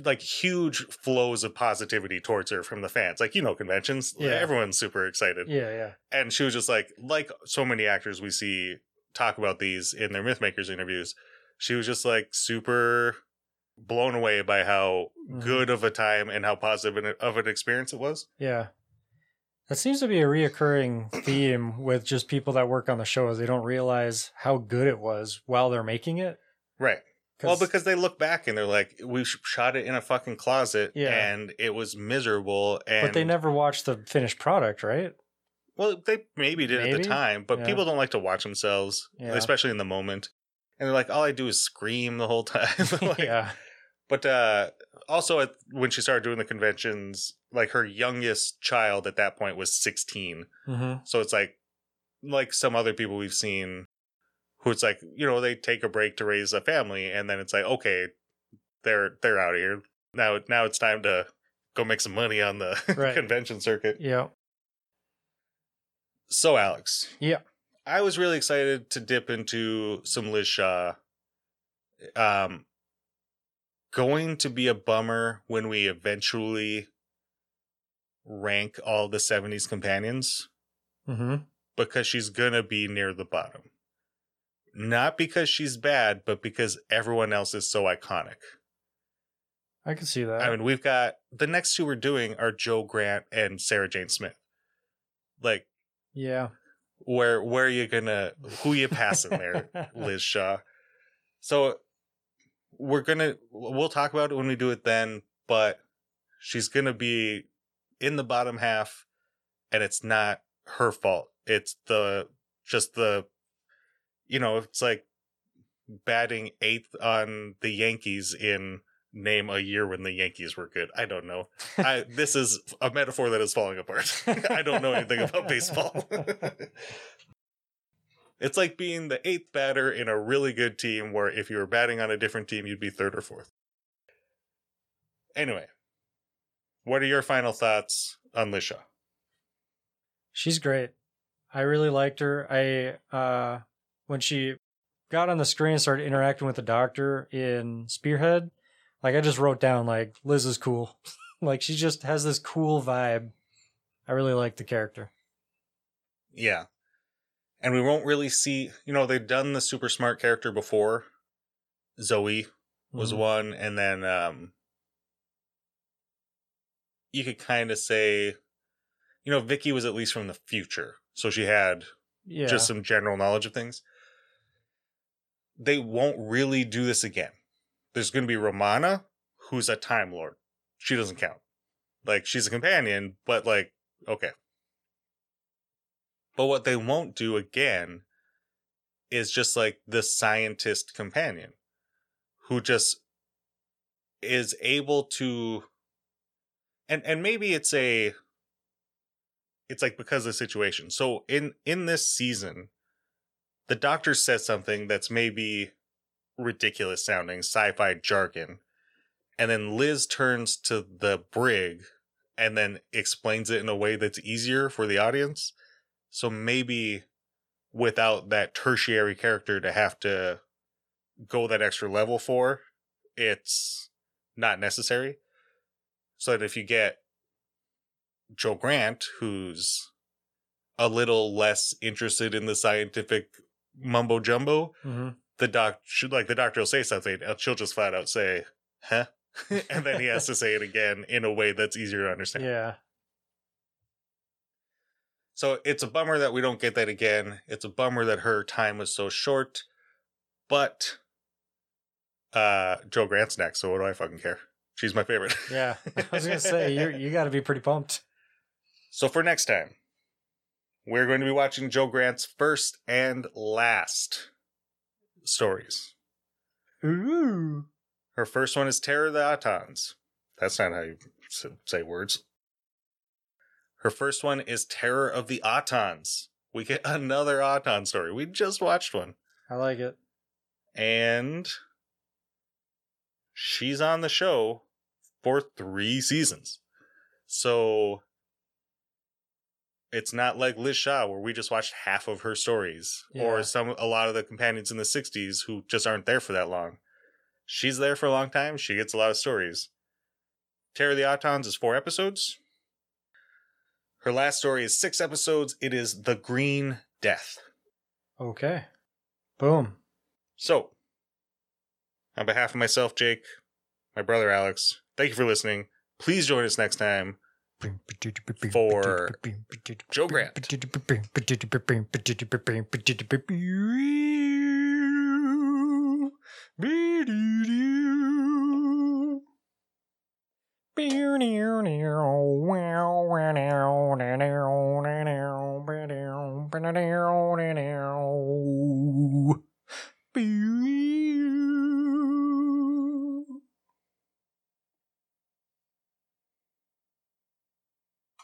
like huge flows of positivity towards her from the fans. Like you know conventions, Yeah. everyone's super excited. Yeah. Yeah. And she was just like like so many actors we see talk about these in their Mythmakers interviews. She was just like super blown away by how Mhm. good of a time and how positive of an experience it was. Yeah. That seems to be a reoccurring theme with just people that work on the show shows. They don't realize how good it was while they're making it. Right. Well, because they look back and they're like, we shot it in a fucking closet Yeah. and it was miserable. And but they never watched the finished product, right? Well, they maybe did at the time, but Yeah. people don't like to watch themselves, Yeah. especially in the moment. And they're like, all I do is scream the whole time. Like, yeah. But uh, also, at, when she started doing the conventions, like her youngest child at that point was 16. hmm So it's like, like some other people we've seen who it's like, you know, they take a break to raise a family and then it's like, okay, they're, they're out of here. Now, now it's time to go make some money on the Right. convention circuit. Yeah. So, Alex. Yeah. I was really excited to dip into some Liz Shaw. Um, going to be a bummer when we eventually rank all the 70s companions hmm because she's gonna be near the bottom. Not because she's bad, but because everyone else is so iconic. I can see that. I mean, we've got the next two we're doing are Jo Grant and Sarah Jane Smith. Like, yeah. where where are you gonna who you passing there, Liz Shaw? So we're gonna we'll talk about it when we do it then, but she's gonna be in the bottom half, and it's not her fault. It's the just the you know, it's like batting eighth on the Yankees in name a year when the Yankees were good. I don't know. I this is a metaphor that is falling apart. I don't know anything about baseball. it's like being the eighth batter in a really good team where if you were batting on a different team, you'd be third or fourth. Anyway, what are your final thoughts on Liz Shaw? She's great. I really liked her. I uh when she got on the screen and started interacting with the doctor in Spearhead, like I just wrote down like Liz is cool. like she just has this cool vibe. I really like the character. Yeah. And we won't really see, you know, they've done the super smart character before. Zoe was Mhm. one, and then um you could kind of say, you know, Vicki was at least from the future, so she had yeah. just some general knowledge of things. They won't really do this again. There's going to be Romana, who's a Time Lord. She doesn't count. Like, she's a companion, but, like, okay. But what they won't do again is just like the scientist companion who just is able to and and maybe it's a it's like because of the situation. So in in this season, the doctor says something that's maybe ridiculous sounding sci-fi jargon, and then Liz turns to the brig and then explains it in a way that's easier for the audience. So maybe without that tertiary character to have to go that extra level for, it's not necessary. So that if you get Jo Grant, who's a little less interested in the scientific mumbo jumbo, Mhm. the doc should like the doctor will say something, and she'll just flat out say, "Huh," and then he has to say it again in a way that's easier to understand. Yeah. So it's a bummer that we don't get that again. It's a bummer that her time was so short, but uh Jo Grant's next, so what do I fucking care? She's my favorite. Yeah. I was gonna say you you got to be pretty pumped. So for next time, we're going to be watching Jo Grant's first and last stories. Ooh. Her first one is Terror of the Autons. That's not how you say words. Her first one is Terror of the Autons. We get another Auton story. We just watched one. I like it. And she's on the show for three seasons. So it's not like Liz Shaw where we just watched half of her stories Yeah. or some a lot of the companions in the 60s who just aren't there for that long. She's there for a long time. She gets a lot of stories. Terror of the Autons is four episodes. Her last story is six episodes. It is The Green Death. Okay. Boom. So, on behalf of myself, Jake, my brother Alex, thank you for listening. Please join us next time for Jo Grant.